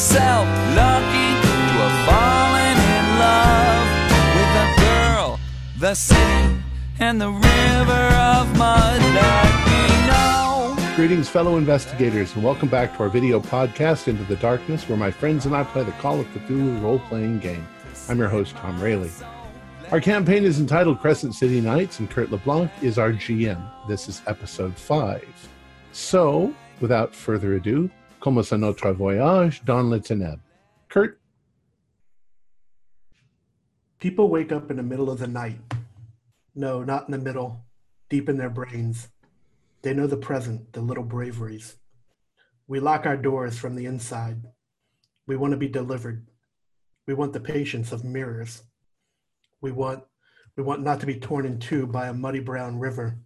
myself lucky to have fallen in love with a girl, the city, and the river of. Greetings, fellow investigators, and welcome back to our video podcast, Into the Darkness, where my friends and I play the Call of Cthulhu role playing game. I'm your host, Tom Rayleigh. Our campaign is entitled Crescent City Nights, and Kurt LeBlanc is our GM. This is episode 5. So, without further ado, commence notre voyage dans le ténèbres. Kurt? People wake up in the middle of the night. No, not in the middle, deep in their brains. They know the present, the little braveries. We lock our doors from the inside. We want to be delivered. We want the patience of mirrors. We want, we want not to be torn in two by a muddy brown river.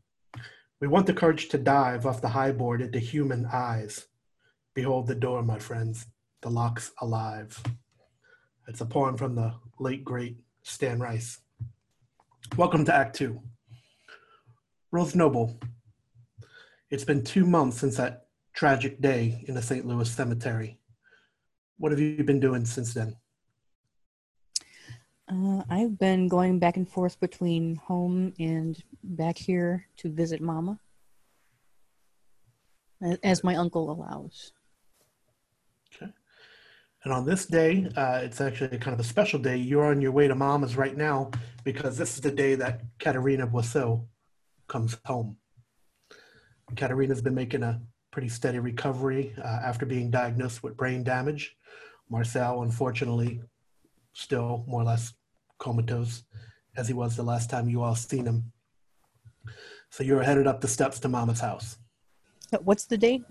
We want the courage to dive off the high board into human eyes. Behold the door, my friends. The lock's alive. It's a poem from the late, great Stan Rice. Welcome to Act Two. Rose Noble. It's been two months since that tragic day in the St. Louis cemetery. What have you been doing since then? Uh, I've been going back and forth between home and back here to visit Mama, as my uncle allows. And on this day, uh, it's actually kind of a special day. You're on your way to Mama's right now because this is the day that Katerina Boisseau comes home. Katerina's been making a pretty steady recovery uh, after being diagnosed with brain damage. Marcel, unfortunately, still more or less comatose as he was the last time you all seen him. So you're headed up the steps to Mama's house. What's the date?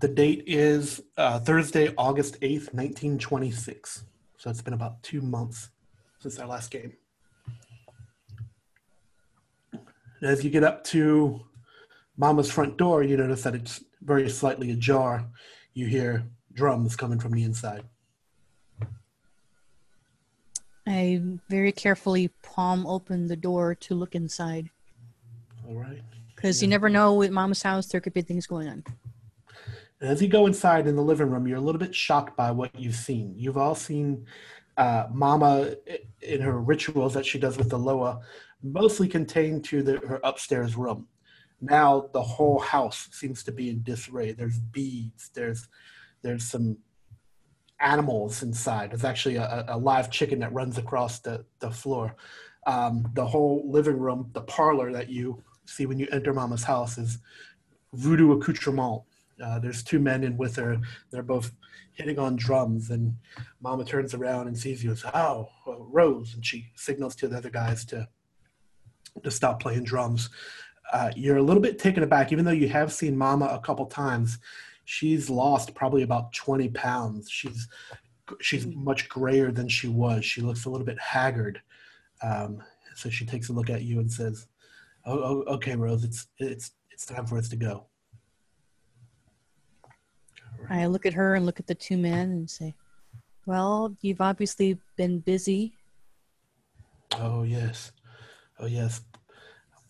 The date is uh, Thursday, August 8th, 1926. So it's been about two months since our last game. And as you get up to Mama's front door, you notice that it's very slightly ajar. You hear drums coming from the inside. I very carefully palm open the door to look inside All right. because you never know with Mama's house there could be things going on. And as you go inside in the living room, you're a little bit shocked by what you've seen. You've all seen uh, Mama in her rituals that she does with the Loa, mostly contained to the, her upstairs room. Now the whole house seems to be in disarray. There's beads. There's there's some animals inside. There's actually a, a live chicken that runs across the, the floor. Um, the whole living room, the parlor that you see when you enter Mama's house is voodoo accoutrement. Uh, there's two men in with her. They're both hitting on drums, and Mama turns around and sees you says, "Oh, uh, Rose," and she signals to the other guys to to stop playing drums. Uh, you're a little bit taken aback, even though you have seen Mama a couple times. She's lost probably about 20 pounds. She's she's much grayer than she was. She looks a little bit haggard. Um, so she takes a look at you and says, "Oh, oh okay, Rose, it's it's it's time for us to go." I look at her and look at the two men and say, Well, you've obviously been busy. Oh yes, oh yes.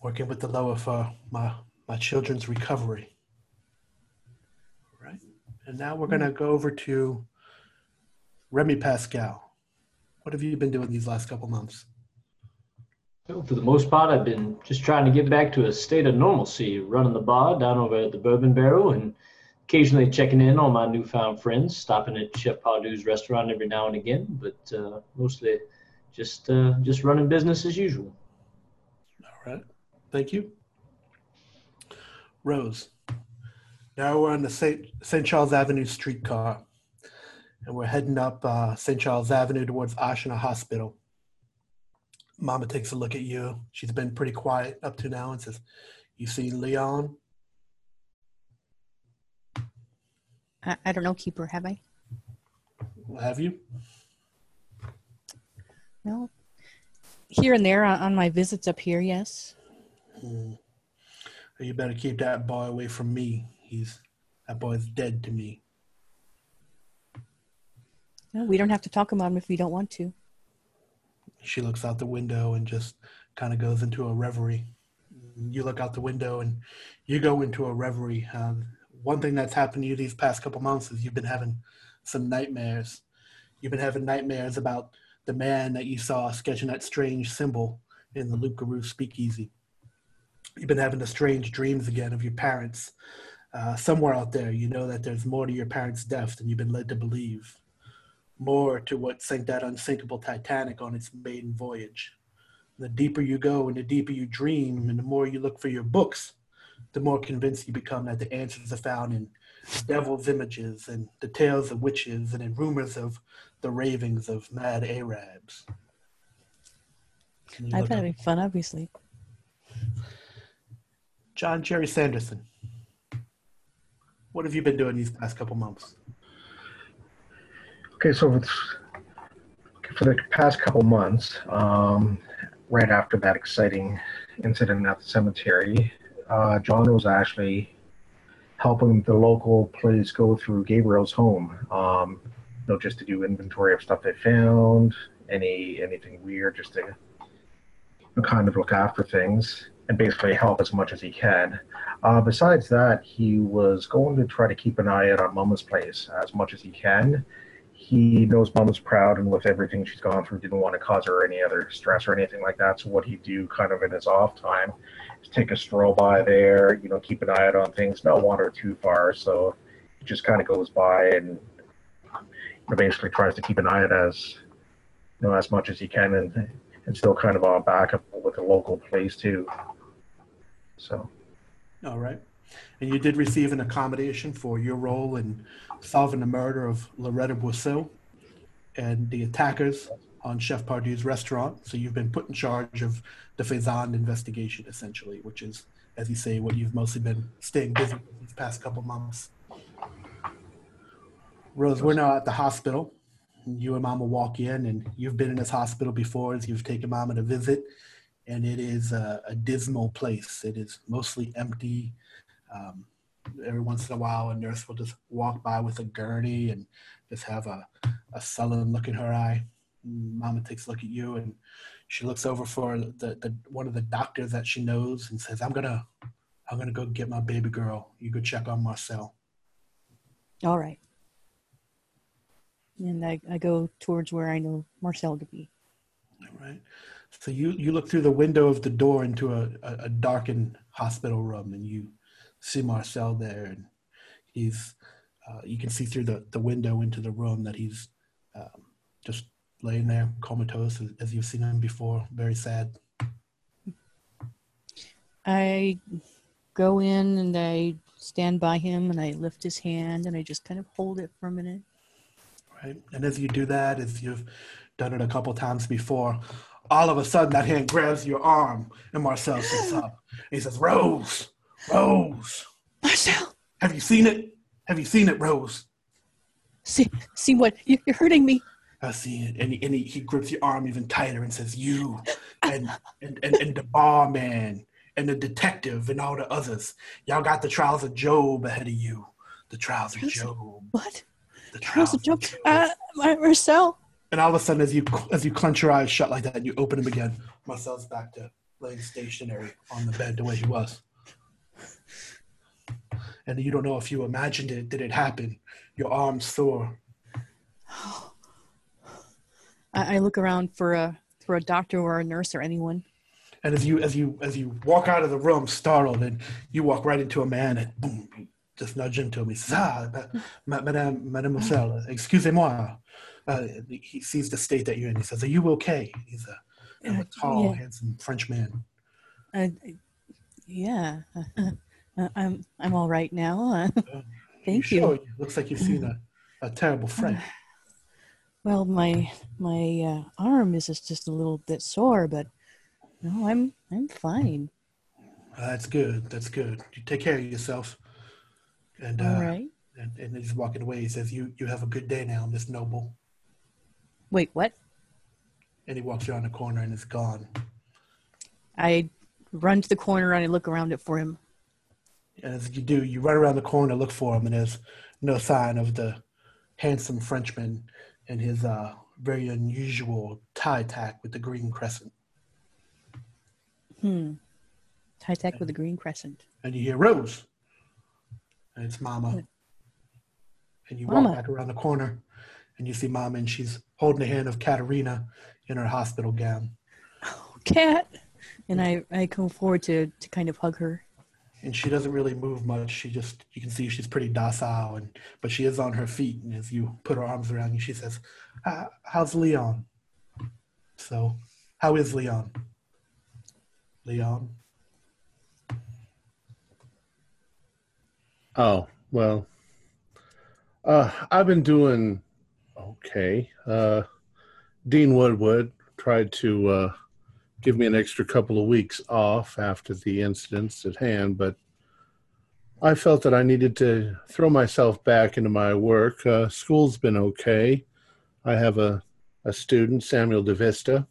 Working with the Loa for uh, my my children's recovery. Right, and now we're gonna go over to Remy Pascal. What have you been doing these last couple months? Well, For the most part, I've been just trying to get back to a state of normalcy, running the bar down over at the Bourbon Barrel and occasionally checking in on my newfound friends, stopping at Chef Pardew's restaurant every now and again, but uh, mostly just uh, just running business as usual. All right, thank you. Rose. Now we're on the St. St. Charles Avenue streetcar, and we're heading up uh, St. Charles Avenue towards Ashina Hospital. Mama takes a look at you. She's been pretty quiet up to now and says, You see Leon? I, I don't know, Keeper, have I? Have you? No. Here and there on, on my visits up here, yes. Hmm. You better keep that boy away from me. He's that boy's dead to me. No, we don't have to talk about him if we don't want to. She looks out the window and just kind of goes into a reverie. You look out the window and you go into a reverie. Uh, one thing that's happened to you these past couple months is you've been having some nightmares. You've been having nightmares about the man that you saw sketching that strange symbol in the Loup Garou speakeasy. You've been having the strange dreams again of your parents. Uh, somewhere out there, you know that there's more to your parents' death than you've been led to believe. More to what sank that unsinkable Titanic on its maiden voyage. The deeper you go and the deeper you dream, and the more you look for your books, the more convinced you become that the answers are found in devil's images and the tales of witches and in rumors of the ravings of mad Arabs. I've been having fun, obviously. John Jerry Sanderson. What have you been doing these past couple months? Okay, so for the past couple months, um, right after that exciting incident at the cemetery, uh, John was actually helping the local police go through Gabriel's home, um, you know, just to do inventory of stuff they found, any anything weird, just to kind of look after things and basically help as much as he can. Uh, besides that, he was going to try to keep an eye out on Mama's place as much as he can he knows mama's proud and with everything she's gone through didn't want to cause her any other stress or anything like that. So what he'd do kind of in his off time is take a stroll by there you know keep an eye out on things not wander too far. So he just kind of goes by and basically tries to keep an eye out as you know as much as he can and and still kind of on backup with the local police too. So. All right. And you did receive an accommodation for your role in solving the murder of Loretta Boisseau and the attackers on Chef Pardew's restaurant. So you've been put in charge of the Faison investigation, essentially, which is, as you say, what you've mostly been staying busy with these past couple months. Rose, we're now at the hospital. You and Mama walk in, and you've been in this hospital before as you've taken Mama to visit, and it is a, a dismal place. It is mostly empty. Um, every once in a while, a nurse will just walk by with a gurney and just have a, a sullen look in her eye. Mama takes a look at you, and she looks over for the, the one of the doctors that she knows and says, "I'm gonna, I'm gonna go get my baby girl. You go check on Marcel." All right. And I, I go towards where I know Marcel to be. All right. So you you look through the window of the door into a, a, a darkened hospital room, and you see Marcel there, and he's uh, you can see through the, the window into the room that he's um, just laying there comatose as, as you've seen him before, very sad. I go in and I stand by him and I lift his hand and I just kind of hold it for a minute. Right. And as you do that, as you've done it a couple times before, all of a sudden that hand grabs your arm, and Marcel sits up. He says, "Rose, Rose, Marcel, have you seen it? Have you seen it, Rose?" see, see what? You- You're hurting me. I see it. And, he, and he, he grips your arm even tighter and says, You and, and, and, and the barman and the detective and all the others. Y'all got the trials of Job ahead of you. The trials of Job. What? The trials of joke? Job. Uh, Marcel. And all of a sudden, as you as you clench your eyes shut like that and you open them again, Marcel's back to laying stationary on the bed the way he was. And you don't know if you imagined it, did it happen? Your arms sore. I, I look around for a for a doctor or a nurse or anyone. And as you as you as you walk out of the room, startled, and you walk right into a man, and boom, just nudge into him. He says, "Ah, ma- Madame, Mademoiselle, excusez-moi." Uh, he sees the state that you're in. He says, "Are you okay?" He's a, a Uh, tall, yeah. handsome French man. I- yeah, uh, I'm I'm all right now. Uh, thank you. sure? Looks like you've seen a, a terrible friend. Well, my my uh, arm is just, a little bit sore, but no, I'm I'm fine. Uh, that's good. That's good. You take care of yourself. And uh, All right. and, and he's walking away. He says, "You you have a good day now, Miss Noble." Wait, what? And he walks around the corner and is gone. I run to the corner and I look around it for him. And as you do, you run around the corner, look for him, and there's no sign of the handsome Frenchman in his uh, very unusual tie tack with the green crescent. Hmm. Tie tack with a green crescent. And you hear Rose, and it's Mama. and you walk back around the corner, and you see Mama, and she's holding the hand of Katerina in her hospital gown, Oh, Cat. And I, I come forward to, to kind of hug her. And she doesn't really move much. She just you can see she's pretty docile, and but she is on her feet. And as you put her arms around you, she says, "How's Leon?" So, how is Leon? Leon. Oh, well. Uh, I've been doing okay. Uh, Dean Woodwood tried to uh, give me an extra couple of weeks off after the incidents at hand, but I felt that I needed to throw myself back into my work. Uh, school's been okay. I have a, a student, Samuel De Vista.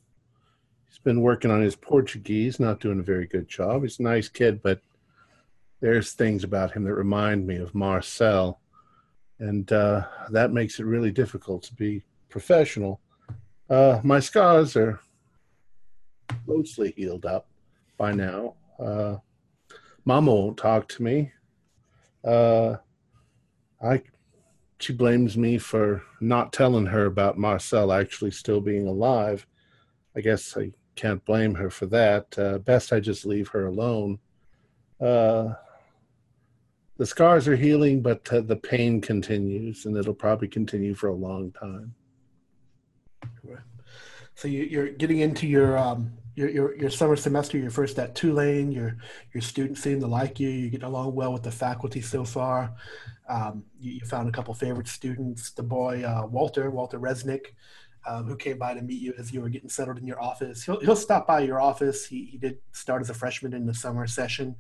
He's been working on his Portuguese, not doing a very good job. He's a nice kid, but there's things about him that remind me of Marcel. And uh, that makes it really difficult to be professional. Uh, my scars are mostly healed up by now. Uh, Mama won't talk to me. Uh, I, she blames me for not telling her about Marcel actually still being alive. I guess I can't blame her for that. Uh, best I just leave her alone. Uh, the scars are healing, but uh, the pain continues, and it'll probably continue for a long time. So you, you're getting into your um your, your your summer semester. You're first at Tulane. Your your students seem to like you. You get along well with the faculty so far. Um, you, you found a couple favorite students. The boy uh, Walter Walter Resnick, um, who came by to meet you as you were getting settled in your office. He'll he'll stop by your office. He he did start as a freshman in the summer session,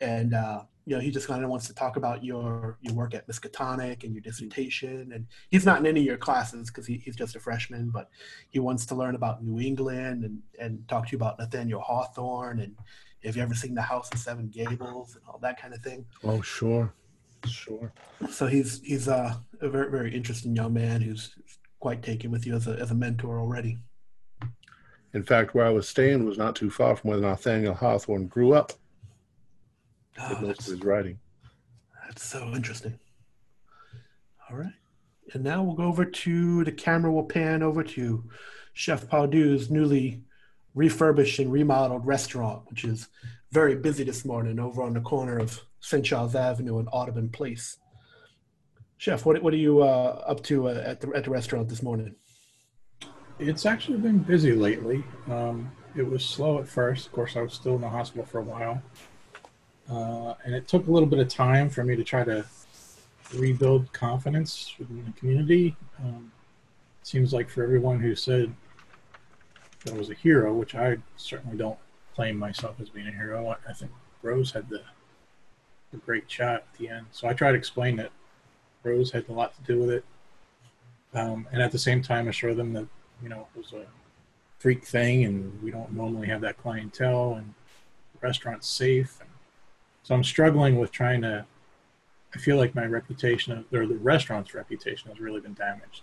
and uh, you know he just kind of wants to talk about your your work at Miskatonic and your dissertation. And he's not in any of your classes because he, he's just a freshman, but he wants to learn about New England and, and talk to you about Nathaniel Hawthorne and have you ever seen the House of Seven Gables and all that kind of thing. Oh, sure, sure. So he's he's uh, a very very interesting young man who's quite taken with you as a as a mentor already. In fact, where I was staying was not too far from where Nathaniel Hawthorne grew up. Oh, Did most that's, of his writing. that's so interesting. All right, and now we'll go over to the camera. Will pan over to Chef Pardew's newly refurbished and remodeled restaurant, which is very busy this morning over on the corner of St. Charles Avenue and Audubon Place. Chef, what, what are you uh, up to uh, at, the, at the restaurant this morning? It's actually been busy lately. Um, it was slow at first. Of course, I was still in the hospital for a while. Uh, and it took a little bit of time for me to try to rebuild confidence within the community. Um, seems like for everyone who said that I was a hero, which I certainly don't claim myself as being a hero, I, I think Rose had the, the great shot at the end. So I tried to explain that Rose had a lot to do with it. Um, and at the same time, assure them that, you know, it was a freak thing and we don't normally have that clientele and the restaurant's safe. And so I'm struggling with trying to, I feel like my reputation, or the restaurant's reputation has really been damaged.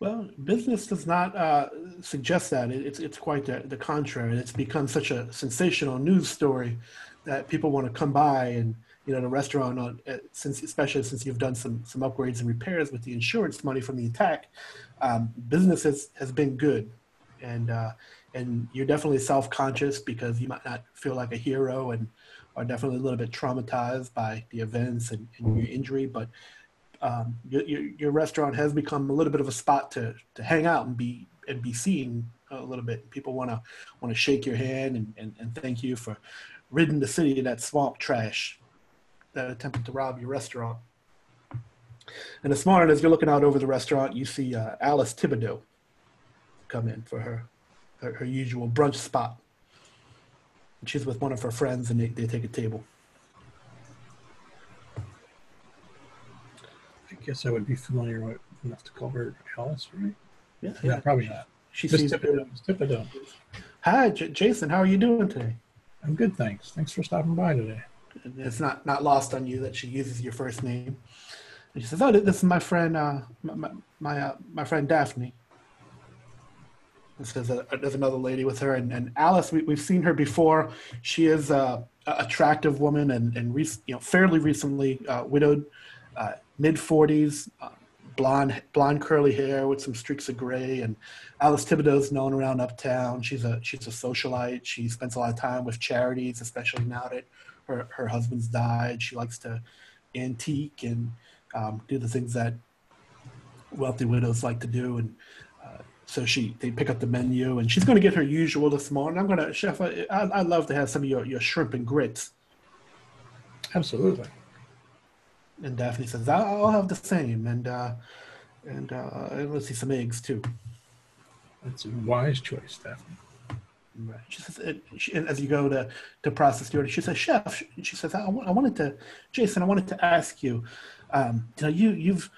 Well, business does not uh, suggest that. It, it's it's quite the, the contrary. It's become such a sensational news story that people want to come by and you know the restaurant on uh, since especially since you've done some some upgrades and repairs with the insurance money from the attack. Um, business has, has been good, and uh, and you're definitely self conscious because you might not feel like a hero and are definitely a little bit traumatized by the events and, and your injury, but um, your, your, your restaurant has become a little bit of a spot to, to hang out and be and be seen a little bit. People want to want to shake your hand and, and, and thank you for ridding the city of that swamp trash that attempted to rob your restaurant. And this morning, as you're looking out over the restaurant, you see uh, Alice Thibodeau come in for her, her her usual brunch spot. And she's with one of her friends, and they, they take a table. I guess I would be familiar with enough to call her Alice, right? Yeah, Yeah, probably not. She Miss sees. Thibodeau. Miss Thibodeau. Hi, J- Jason. How are you doing today? I'm good, thanks. Thanks for stopping by today. And it's not not lost on you that she uses your first name. And she says, "Oh, this is my friend, uh, my my my, uh, my friend Daphne." This is a, there's another lady with her, and, and Alice. We, we've seen her before. She is a, a attractive woman, and and rec- you know fairly recently uh, widowed. Uh, mid 40s, uh, blonde, blonde curly hair with some streaks of gray. And Alice Thibodeau's known around Uptown. She's a she's a socialite. She spends a lot of time with charities, especially now that her her husband's died. She likes to antique and um, do the things that wealthy widows like to do. And so she they pick up the menu, and she's going to get her usual this morning. I'm going to chef. I, I'd love to have some of your, your shrimp and grits. Absolutely. And Daphne says, "I'll have the same, and uh, and uh, and let's see some eggs too." That's a wise choice, Daphne. Right. She says, it, she, and as you go to, to process the order, she says, Chef, she says, I, I wanted to, Jason, I wanted to ask you, um, you know, you, you've,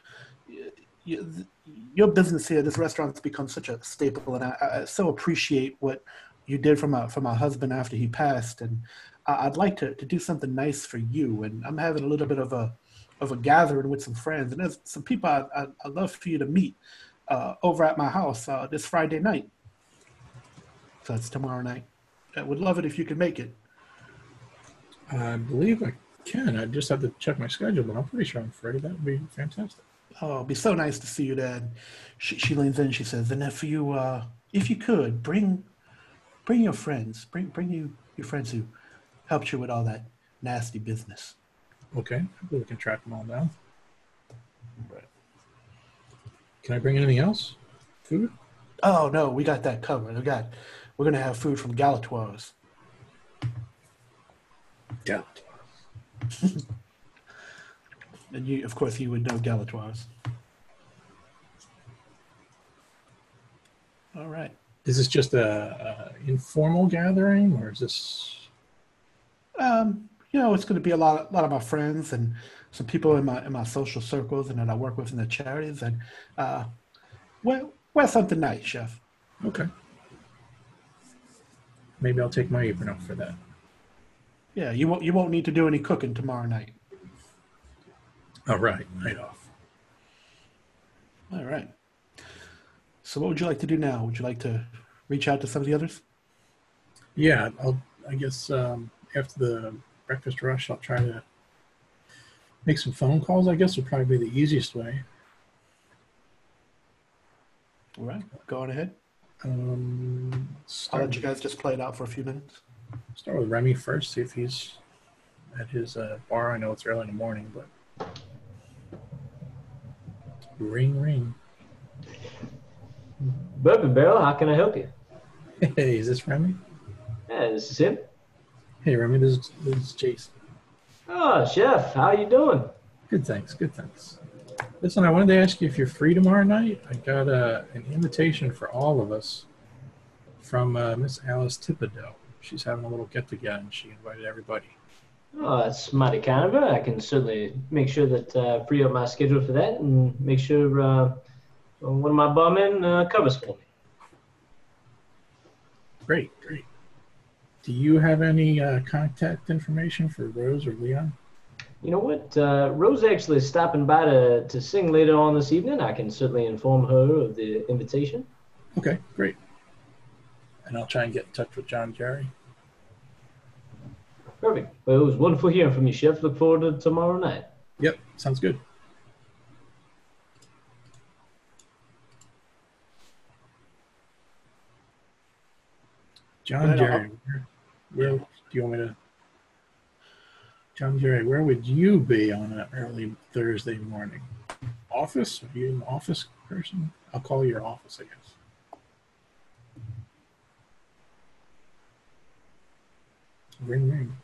you, your business here, this restaurant's become such a staple, and I, I so appreciate what you did for my, for my husband after he passed. And I, I'd like to, to do something nice for you. And I'm having a little bit of a, of a gathering with some friends, and there's some people I, I, I'd love for you to meet uh, over at my house uh, this Friday night. So that's tomorrow night. I would love it if you could make it. I believe I can. I just have to check my schedule, but I'm pretty sure I'm free. That would be fantastic. Oh, it'd be so nice to see you, Dad. She, she leans in. She says, "And if you, uh, if you could, bring, bring your friends. Bring, bring you your friends who helped you with all that nasty business." Okay, I we can track them all down. Right. Can I bring anything else? Food? Oh no, we got that covered. We got. We're gonna have food from Galatoire's. Yeah. And you, of course, you would know Galatoire's. All right. Is this just a, a informal gathering, or is this? Um, you know, it's going to be a lot, a lot of my friends and some people in my in my social circles and that I work with in the charities, and uh, wear wear something nice, chef. Okay. Maybe I'll take my apron off for that. Yeah, you won't you won't need to do any cooking tomorrow night. All right, night off. All right. So, what would you like to do now? Would you like to reach out to some of the others? Yeah, I'll. I guess um, after the breakfast rush, I'll try to make some phone calls. I guess would probably be the easiest way. All right, go on ahead. Um, I'll let you guys just play it out for a few minutes. start with Remy first. See if he's at his uh, bar. I know it's early in the morning, but ring ring. Bourbon Barrel, how can I help you? Hey, is this Remy? Yeah, this is him. Hey, Remy, this is, this is Jason. Oh, Chef, how you doing? Good, thanks. Good, thanks. Listen, I wanted to ask you if you're free tomorrow night. I got uh, an invitation for all of us from uh, Miss Alice Thibodeau. She's having a little get together, and she invited everybody. Oh, that's mighty kind of her. I can certainly make sure that uh, free up my schedule for that and make sure uh, one of my barmen uh, covers for me. Great, great. Do you have any uh, contact information for Rose or Leon? You know what? Uh, Rose actually is stopping by to, to sing later on this evening. I can certainly inform her of the invitation. Okay, great. And I'll try and get in touch with John Jerry. Perfect. Well, it was wonderful hearing from you, Chef. Look forward to tomorrow night. Yep, sounds good. John Jerry, where, where do you want me to? John Jerry, where would you be on an early Thursday morning? Office? Are you an office person? I'll call your office, I guess. Ring ring.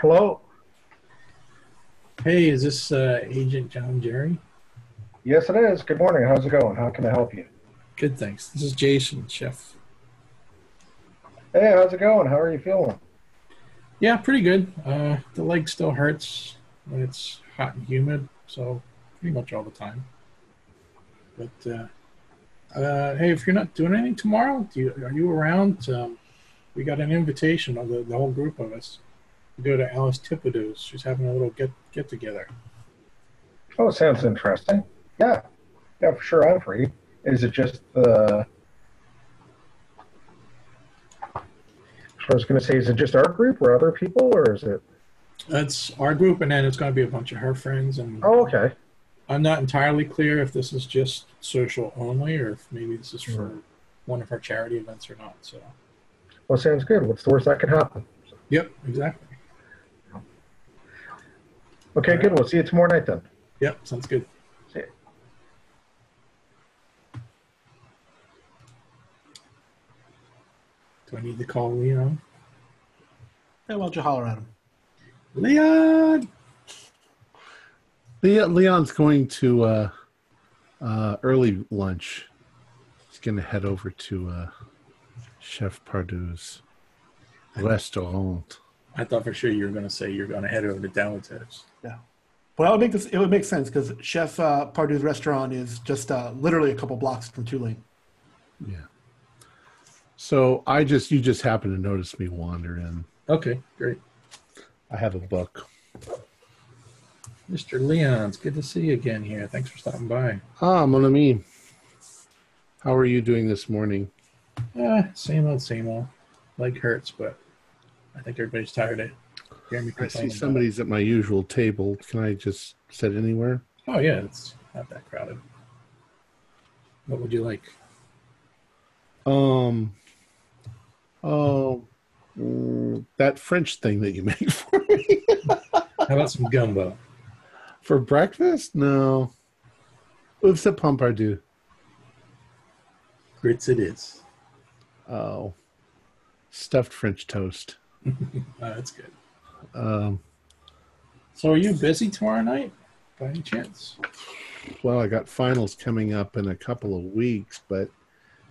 Hello. Hey, is this uh, Agent John Jerry? Yes, it is. Good morning. How's it going? How can I help you? Good, thanks. This is Jason, Chef. Hey, how's it going? How are you feeling? Yeah, pretty good. Uh, the leg still hurts when it's hot and humid, so pretty much all the time. But uh, uh, hey, if you're not doing anything tomorrow, do you, are you around? Um, we got an invitation of the, the whole group of us go to Alice Thibodeau's. She's having a little get get together. Oh, sounds interesting. Yeah, yeah, for sure. I'm free. Is it just the? I was going to say, is it just our group or other people, or is it? That's our group, and then it's going to be a bunch of her friends and Oh, okay. I'm not entirely clear if this is just social only or if maybe this is for mm-hmm. one of our charity events or not. So, Well, sounds good. What's the worst that could happen? yep, exactly. Okay, good. We'll see you tomorrow night then. Yep, sounds good. See ya. Do I need to call Leon? Yeah, why don't you holler at him? Leon! Le- Leon's going to uh, uh, early lunch. He's going to head over to uh, Chef Pardew's restaurant. I thought for sure you were going to say you're going to head over to Downwood's. Well, it would make this. It would make sense because Chef uh, Pardew's restaurant is just uh, literally a couple blocks from Tulane. Yeah. So I just you just happen to notice me wander in. Okay, great. I have a book. Mr. Leon, it's good to see you again here. Thanks for stopping by. Ah, mon ami. How are you doing this morning? Ah, same old, same old. Leg hurts, but I think everybody's tired of me I see somebody's at my usual table. Can I just sit anywhere? Oh yeah, it's not that crowded. What would you like? Um. Oh, mm, that French thing that you make for me How about some gumbo? for breakfast? No. Oops, a pompadour. Grits it is. Oh, stuffed French toast. Oh, that's good. Um. So, are you busy tomorrow night, by any chance? Well, I got finals coming up in a couple of weeks, but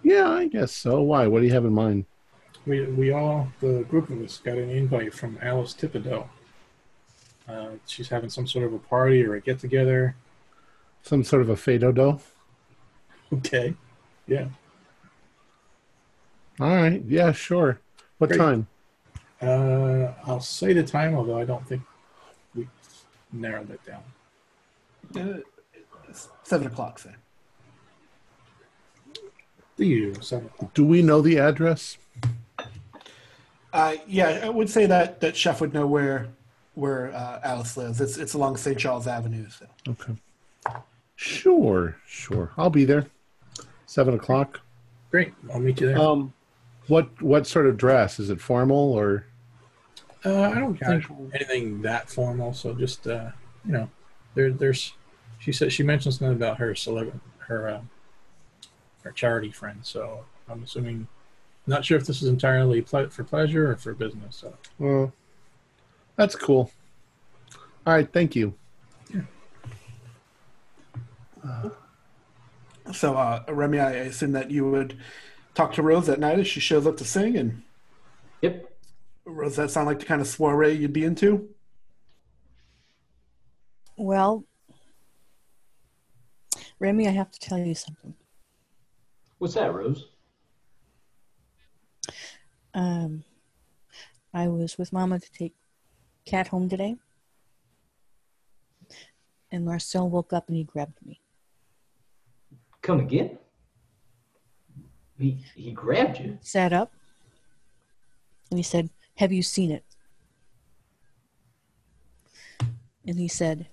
yeah, I guess so. Why? What do you have in mind? We we all the group of us got an invite from Alice Thibodeau. Uh, she's having some sort of a party or a get together. Some sort of a fais do-do? Okay. Yeah. All right. Yeah, sure. What Great. time? Uh, I'll say the time, although I don't think we narrowed it down. Uh, seven o'clock, say. The usual seven o'clock. Do we know the address? Uh, yeah, I would say that that Chef would know where where uh, Alice lives. It's it's along St. Charles Avenue. So. Okay. Sure, sure. I'll be there. Seven o'clock. Great. I'll meet you there. Um, what what sort of dress? Is it formal or? Uh, I don't think anything that formal. So just uh, you know, there, there's. She said she mentioned something about her celeb, her, uh, her charity friend. So I'm assuming, not sure if this is entirely ple- for pleasure or for business. So Well, that's cool. All right. Thank you. Yeah. So, uh, Remy, I assume that you would talk to Rose that night as she shows up to sing, and Yep. Rose, that sound like the kind of soiree you'd be into? Well, Remy, I have to tell you something. What's that, Rose? Um, I was with Mama to take Cat home today, and Marcel woke up and he grabbed me. Come again? He he grabbed you. Sat up, and he said, "Have you seen it?" And he said,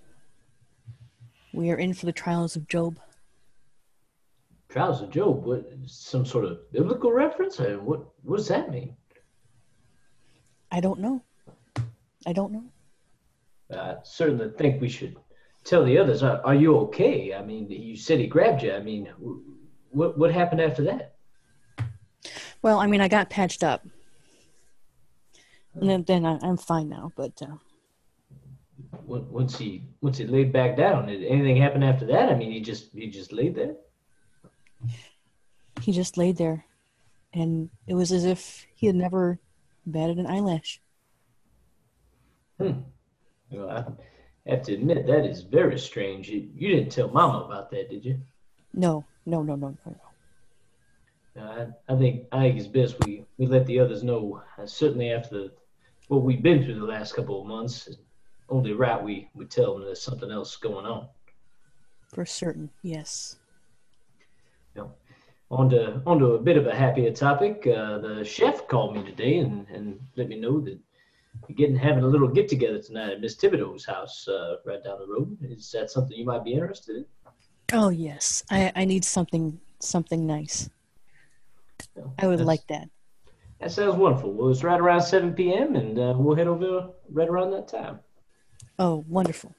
"We are in for the trials of Job." Trials of Job. What? Some sort of biblical reference? Uh, what? What does that mean? I don't know. I don't know. I certainly think we should tell the others. Are, are you okay? I mean, you said he grabbed you. I mean, what what happened after that? Well, I mean, I got patched up, and then, then I, I'm fine now. But uh, Once he once he laid back down, did anything happen after that? I mean, he just he just laid there. he just laid there, and it was as if he had never batted an eyelash. Hmm. Well, I have to admit that is very strange. You, you didn't tell Mama about that, did you? No, no, no, no, no. no. No, I, I think I think it's best we, we let the others know. Uh, certainly after the, what we've been through the last couple of months, only right we, we tell them there's something else going on. For certain, yes. On to, on to a bit of a happier topic. Uh, the chef called me today and, and let me know that we're getting having a little get together tonight at Miss Thibodeau's house uh, right down the road. Is that something you might be interested in? Oh yes, I, I need something something nice. No, I would like that. That sounds wonderful. Well, it's right around 7 p.m. and uh, we'll head over right around that time. Oh, wonderful.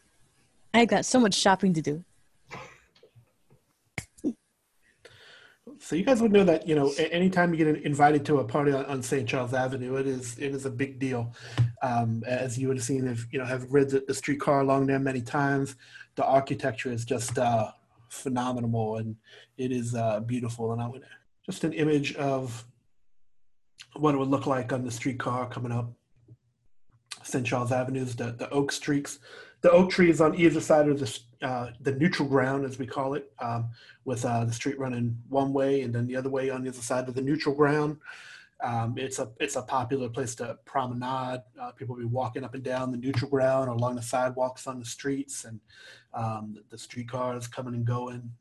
I got so much shopping to do. So you guys would know that you know anytime you get invited to a party on, on St. Charles Avenue, it is it is a big deal. Um, as you would have seen if you know have rid the, the streetcar along there many times. The architecture is just uh, phenomenal and it is uh, beautiful. And I would just an image of what it would look like on the streetcar coming up St. Charles Avenues, the, the oak streaks, the oak trees on either side of the, uh, the neutral ground, as we call it, um, with uh, the street running one way and then the other way on the other side of the neutral ground. Um, it's a it's a popular place to promenade. Uh, people will be walking up and down the neutral ground or along the sidewalks on the streets, and um, the streetcars coming and going.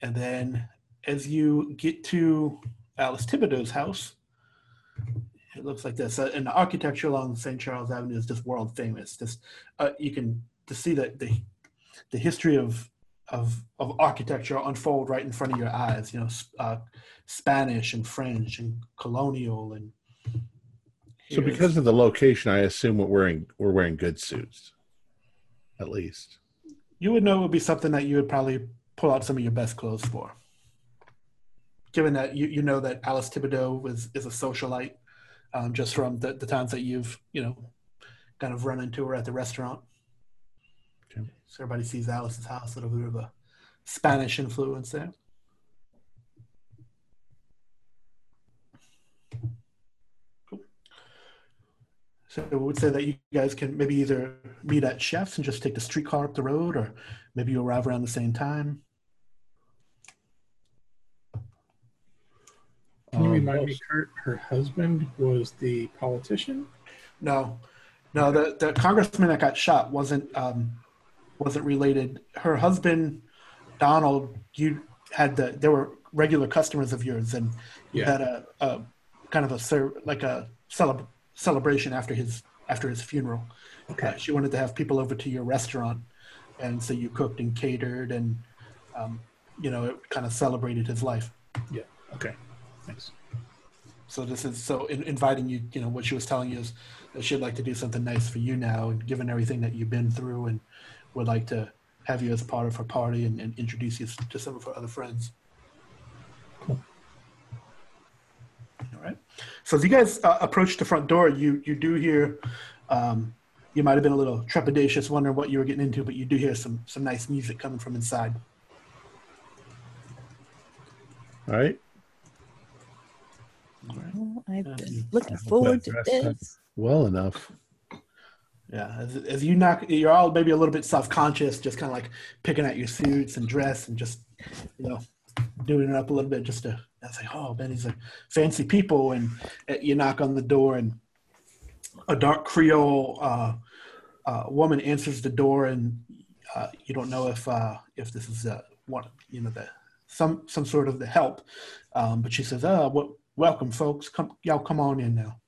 And then as you get to Alice Thibodeau's house, it looks like this. Uh, and the architecture along St. Charles Avenue is just world famous. Just uh, you can to see that the the history of of of architecture unfold right in front of your eyes. You know, uh, Spanish and French and colonial and. So because of the location, I assume we're wearing we're wearing good suits, at least. you would know it would be something that you would probably pull out some of your best clothes for. Given that you, you know that Alice Thibodeau was is a socialite, um, just from the, the times that you've you know kind of run into her at the restaurant. Okay. So everybody sees Alice's house, a little bit of a Spanish influence there. Cool. So we would say that you guys can maybe either meet at Chef's and just take the streetcar up the road, or maybe you arrive around the same time. Can you Um, remind me, Kurt? Her husband was the politician. No, no, the, the congressman that got shot wasn't um, wasn't related. Her husband, Donald, you had the there were regular customers of yours, and you Yeah. had a, a kind of a cer- like a celeb- celebration after his after his funeral. Okay. Uh, she wanted to have people over to your restaurant, and so you cooked and catered, and um, you know it kind of celebrated his life. Yeah. Okay. Thanks. So this is so in, inviting you. You know what she was telling you is that she'd like to do something nice for you now, and given everything that you've been through, and would like to have you as part of her party and, and introduce you to some of her other friends. Cool. All right. So as you guys uh, approach the front door, you you do hear. Um, you might have been a little trepidatious, wondering what you were getting into, but you do hear some some nice music coming from inside. All right. Oh, I've Yeah. been looking forward to this. Well enough. Yeah, as, as you knock, you're all maybe a little bit self-conscious, just kind of like picking at your suits and dress and just, you know, doing it up a little bit just to I say, oh, man, these are fancy people. And uh, you knock on the door, and a dark Creole uh, uh, woman answers the door, and uh, you don't know if uh, if this is uh, one, you know, the some some sort of the help, um, but she says, oh, well, welcome, folks. Come, y'all, come on in now.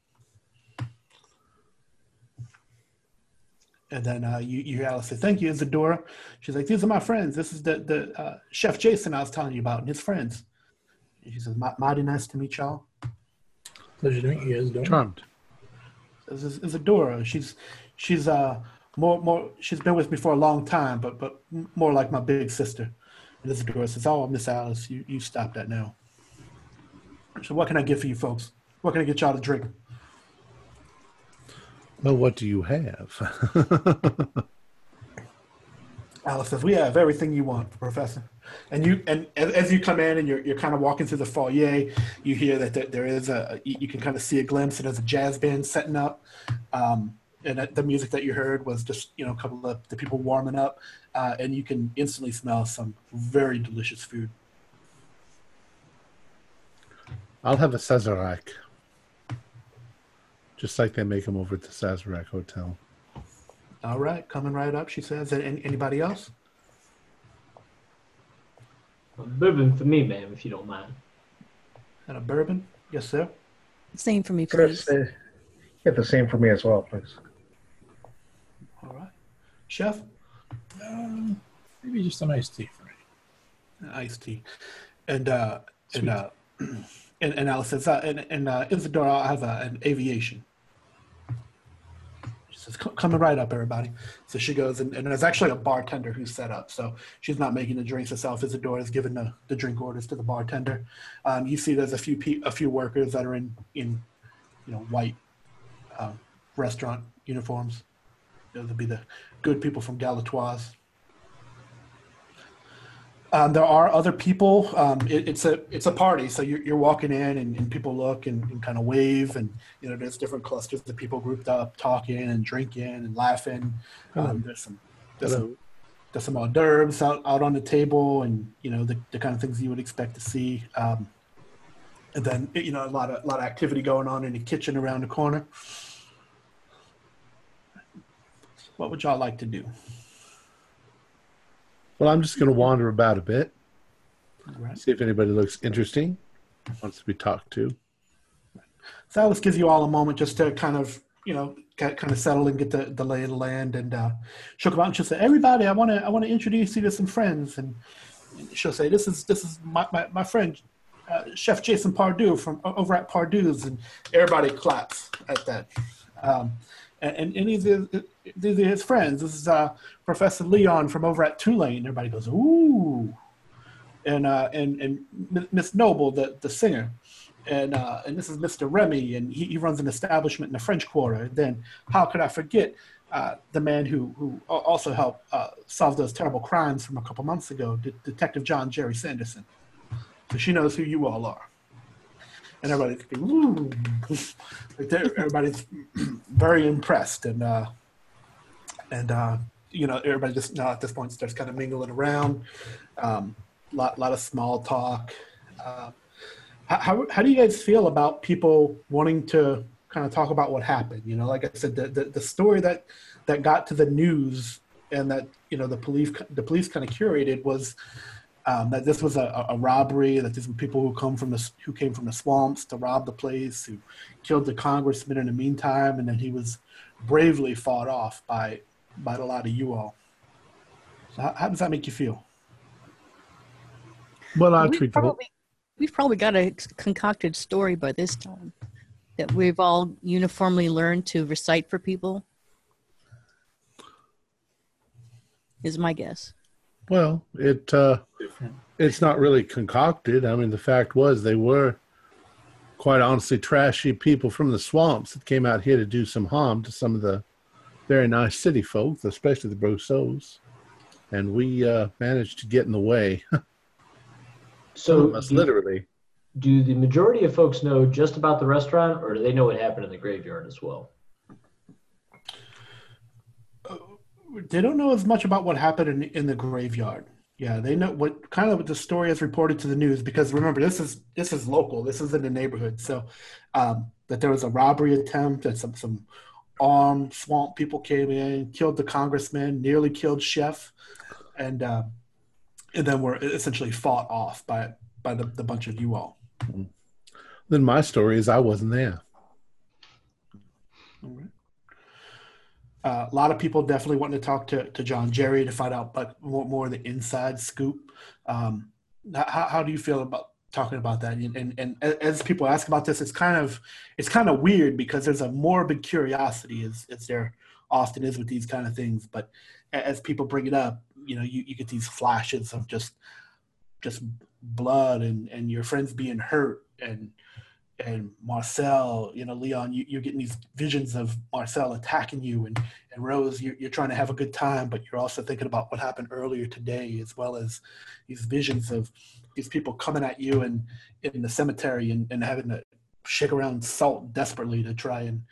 And then uh, you, you hear Alice say, thank you, Isadora. She's like, these are my friends. This is the, the uh, Chef Jason I was telling you about and his friends. And she says, "Mi- mighty nice to meet y'all. Pleasure to meet you guys. Don't Charmed. This is Isadora. She's she's uh more more she's been with me for a long time, but but more like my big sister. And Isadora says, "Oh, Miss Alice, you you stop that now." So what can I get for you folks? What can I get y'all to drink? Well, what do you have? Alice says, "We have everything you want, Professor." And you and as, you come in and you're you're kind of walking through the foyer, you hear that there, there is a you, you can kind of see a glimpse. And there's a jazz band setting up, um, and the music that you heard was just you know a couple of the people warming up, uh, and you can instantly smell some very delicious food. I'll have a Sazerac. Just like they make them over at the Sazerac Hotel. All right, coming right up. She says, "And anybody else?" A bourbon for me, ma'am, if you don't mind. And a bourbon? Yes, sir. Same for me, please. uh, Get the same for me as well, please. All right. Chef, Um, maybe just a nice tea for me. iced tea. And uh Sweet. uh and, and Alice says, uh, and, and uh, Isadora, have uh, an aviation. She says, coming right up, everybody. So she goes, and, and there's actually a bartender who's set up. So she's not making the drinks herself. Isadora is giving the, the drink orders to the bartender. Um, you see, there's a few pe- a few workers that are in in you know white um, restaurant uniforms. Those would be the good people from Galatoire's. Um, there are other people. Um, it, it's a it's a party, so you're, you're walking in and, and people look and, and kind of wave, and you know there's different clusters of people grouped up, talking and drinking and laughing. Um, there's some there's some there's some hors d'oeuvres out, out on the table, and you know the, the kind of things you would expect to see. Um, and then you know a lot of a lot of activity going on in the kitchen around the corner. What would y'all like to do? Well, I'm just going to wander about a bit, Right. see if anybody looks interesting, wants to be talked to. So Alice gives you all a moment just to kind of, you know, kind kind of settle and get the, the lay of the land. And uh, she'll come out and she'll say, "Everybody, I want to I want to introduce you to some friends." And she'll say, "This is this is my my, my friend, uh, Chef Jason Pardew from over at Pardew's." And everybody claps at that. Um, and, and these, are, these are his friends. This is uh, Professor Leon from over at Tulane. Everybody goes, "Ooh!" And uh, and and Miss Noble, the the singer and uh, and this is Mr. Remy, and he, he runs an establishment in the French Quarter. Then how could I forget uh, the man who who also helped uh, solve those terrible crimes from a couple months ago, De- Detective John Jerry Sanderson. So she knows who you all are, and everybody's going, like everybody's very impressed, and uh, and uh, you know everybody just now at this point starts kind of mingling around. Um, lot lot of small talk. Uh, how, how, how do you guys feel about people wanting to kind of talk about what happened? You know, like I said, the, the, the story that, that got to the news and that, you know, the police, the police kind of curated was um, that this was a, a robbery, that these were people who come from the, who came from the swamps to rob the place, who killed the congressman in the meantime, and then he was bravely fought off by, by a lot of you all. So how, how does that make you feel? Well, I we've treat probably, we've probably got a concocted story by this time that we've all uniformly learned to recite for people. Is my guess. well. It uh, Different. It's not really concocted. I mean, the fact was they were quite honestly trashy people from the swamps that came out here to do some harm to some of the very nice city folks, especially the Brosseaus. And we uh, managed to get in the way, So, of us do, literally. do the majority of folks know just about the restaurant, or do they know what happened in the graveyard as well? they don't know as much about what happened in, in the graveyard. Yeah, they know what kind of what the story is reported to the news because remember this is this is local. This is in the neighborhood. So um, that there was a robbery attempt that some some armed swamp people came in, killed the congressman, nearly killed Chef, and uh, and then were essentially fought off by by the, the bunch of you all. Then my story is I wasn't there. All right. Uh, a lot of people definitely wanting to talk to, to John Jerry to find out but more, more the inside scoop. Um, how, how do you feel about talking about that? And, and, and as people ask about this, it's kind of it's kind of weird because there's a morbid curiosity as, as there often is with these kind of things. But as people bring it up, you know, you, you get these flashes of just just blood and, and your friends being hurt and and Marcel, you know, Leon, you, you're getting these visions of Marcel attacking you, and, and Rose, you're, you're trying to have a good time, but you're also thinking about what happened earlier today, as well as these visions of these people coming at you and in the cemetery and, and having to shake around salt desperately to try and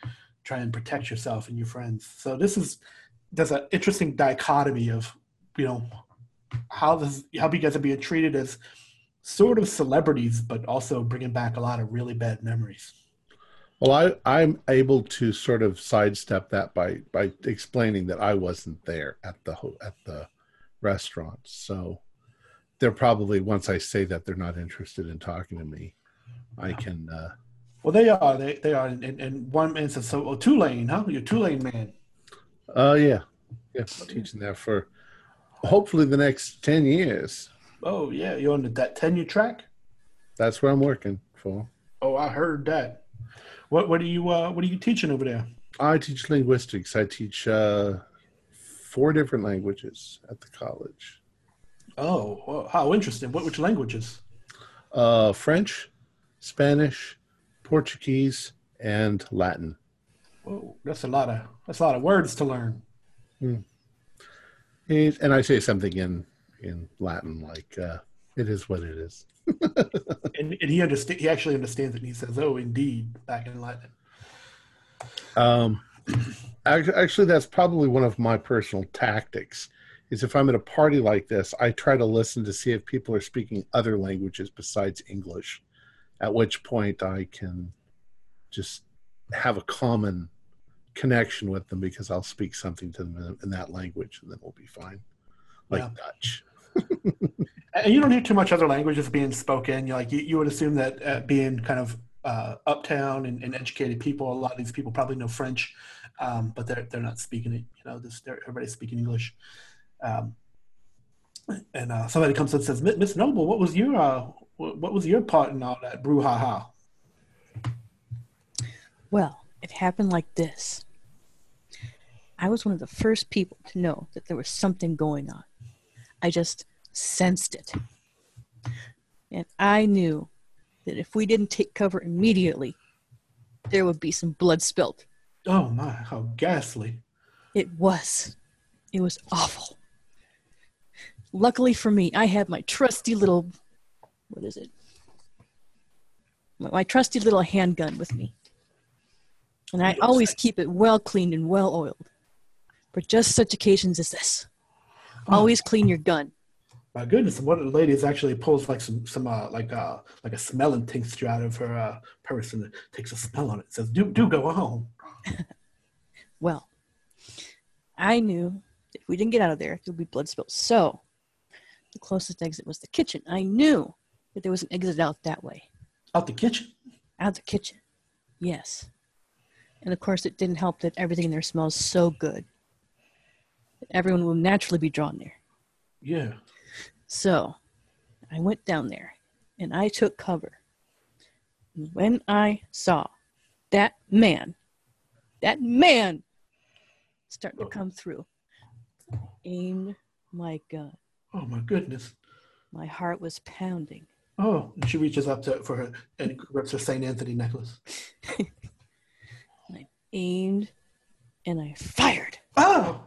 try and protect yourself and your friends. So this is there's an interesting dichotomy of you know how this how you guys are being treated as sort of celebrities, but also bringing back a lot of really bad memories. Well, I, I'm able to sort of sidestep that by by explaining that I wasn't there at the at the restaurant. So they're probably once I say that they're not interested in talking to me, I can uh, Well, they are. They they are. And, and one man says, "So, oh, Tulane, huh? You're a Tulane man." Uh, yeah, yeah. I'm teaching there for hopefully the next ten years. Oh yeah, you're on the, that tenure track. That's where I'm working for. Oh, I heard that. What what are you uh, what are you teaching over there? I teach linguistics. I teach uh, four different languages at the college. Oh, well, how interesting. What which languages? Uh, French, Spanish, Portuguese, and Latin. Whoa, that's a lot of that's a lot of words to learn. It- and I say something in in Latin like uh, "it is what it is." And, and he understand. He actually understands it. and He says, "Oh, indeed," back in Latin. Um, actually, that's probably one of my personal tactics. Is if I'm at a party like this, I try to listen to see if people are speaking other languages besides English. At which point, I can just have a common connection with them because I'll speak something to them in, in that language, and then we'll be fine. Like Yeah. Dutch. And you don't hear too much other languages being spoken. You like you, you would assume that uh, being kind of uh, uptown and, and educated people, a lot of these people probably know French, um, but they're they're not speaking it. You know, this, they're, everybody's speaking English. Um, and uh, somebody comes and says, "Miss Noble, what was your uh, what, what was your part in all that brouhaha?" Well, it happened like this. I was one of the first people to know that there was something going on. I just sensed it. And I knew that if we didn't take cover immediately, there would be some blood spilled. Oh my, how ghastly! It was. It was awful. Luckily for me, I had my trusty little. What is it? My, my trusty little handgun with me. And I always keep it well cleaned and well oiled. For just such occasions as this. Always clean your gun. My goodness, one of the ladies actually pulls like some some uh, like uh like a smelling tincture out of her uh, purse and takes a smell on it. Says, "Do do go home." Well, I knew if we didn't get out of there, there'd be blood spills. So, the closest exit was the kitchen. I knew that there was an exit out that way. Out the kitchen. out the kitchen. Yes. And of course, it didn't help that everything in there smells so good everyone will naturally be drawn there. Yeah. So I went down there and I took cover. And when I saw that man, that man starting to oh. come through, I aimed my gun. Oh my goodness. My heart was pounding. Oh, and she reaches up to for her and grips her Saint Anthony necklace. I aimed and I fired. Oh,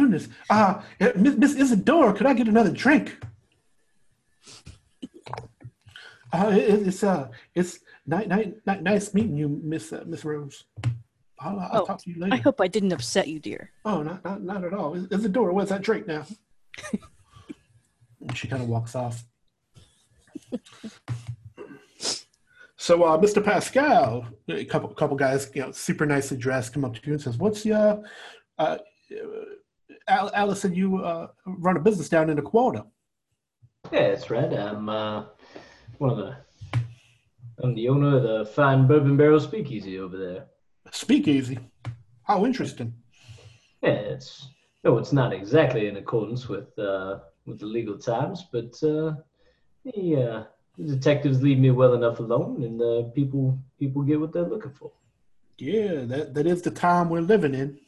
goodness. Uh, Miss, Miss Isadora, could I get another drink? Uh, it, it's uh, it's ni- ni- ni- nice meeting you, Miss uh, Miss Rose. I'll, I'll Oh, talk to you I hope I didn't upset you, dear. Oh, not, not not at all. Is- Isadora, where's that drink now? and she kind of walks off. So, uh, Mr. Pascal, a couple couple guys, you know, super nicely dressed, come up to you and says, "What's your?" Uh, Al- Alice said you uh, run a business down in the quota. Yeah, that's right. I'm uh, one of the. I'm the owner of the fine Bourbon Barrel Speakeasy over there. Speakeasy. How interesting. Yeah, it's no, it's not exactly in accordance with uh, with the legal times, but uh, the, uh, the detectives leave me well enough alone, and uh, people people get what they're looking for. Yeah, that, that is the time we're living in.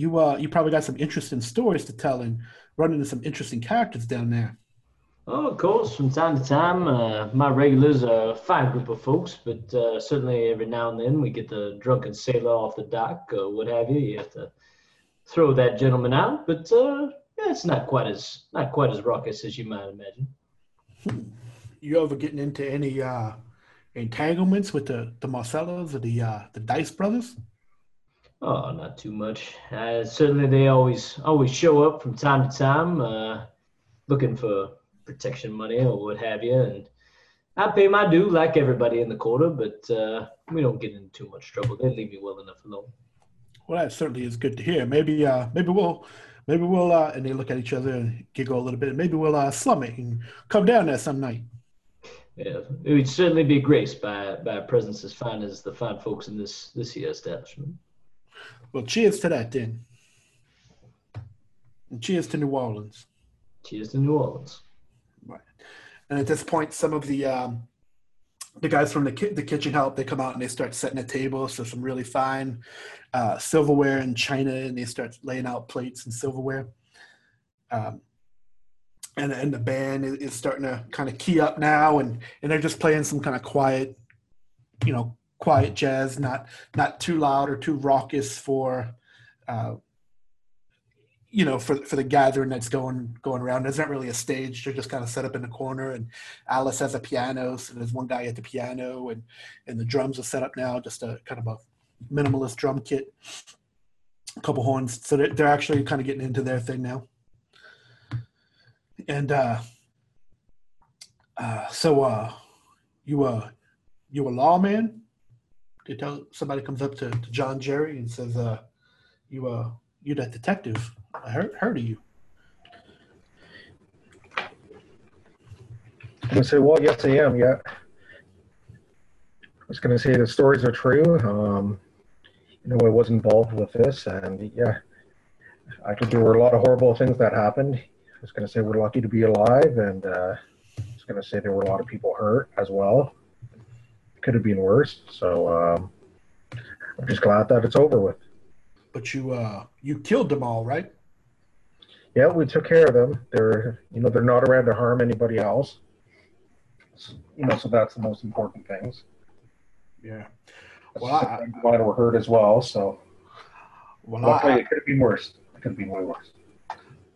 You uh, you probably got some interesting stories to tell and run into some interesting characters down there. Oh, of course, from time to time, uh, my regulars are a fine group of folks, but uh, certainly every now and then we get the drunken sailor off the dock or what have you. You have to throw that gentleman out, but uh, yeah, it's not quite as not quite as raucous as you might imagine. You ever getting into any uh, entanglements with the the Marcellos or the uh, the Dice brothers? Oh, not too much. Uh, certainly, they always always show up from time to time, uh, looking for protection money or what have you, and I pay my due like everybody in the quarter, but uh, we don't get into too much trouble. They leave me well enough alone. Well, that certainly is good to hear. Maybe uh, maybe we'll maybe we'll uh, and they look at each other and giggle a little bit. Maybe we'll uh, slum it and come down there some night. Yeah, it would certainly be graced by by a presence as fine as the fine folks in this this here establishment. Well, cheers to that then. And cheers to New Orleans. Cheers to New Orleans. Right. And at this point, some of the um, the guys from the ki- the kitchen help they come out and they start setting a table. So some really fine uh, silverware and china, and they start laying out plates and silverware. Um, and and the band is, is starting to kind of key up now, and and they're just playing some kind of quiet, you know, quiet jazz, not not too loud or too raucous for. Uh, you know, for for the gathering that's going going around. There's not really a stage. They're just kind of set up in the corner, and Alice has a piano, so there's one guy at the piano, and and the drums are set up now, just a kind of a minimalist drum kit, a couple horns. So they're, they're actually kind of getting into their thing now. And uh, uh, so uh, you uh, you a lawman? Tell somebody comes up to, to John Jerry and says, uh, "You uh, you that detective? I heard heard of you." I say, well, yes, I am. Yeah. I was going to say the stories are true. Um, you know, I was involved with this, and yeah, I think there were a lot of horrible things that happened. I was going to say we're lucky to be alive, and uh, I was going to say there were a lot of people hurt as well. Could have been worse. So um, I'm just glad that it's over with. But you uh, you killed them all, right? Yeah, we took care of them. They're, you know, they're not around to harm anybody else. So, you know, so that's the most important things. Yeah. Well, I, Mine were hurt as well, so well, luckily I, it could have been worse. It could have been way worse.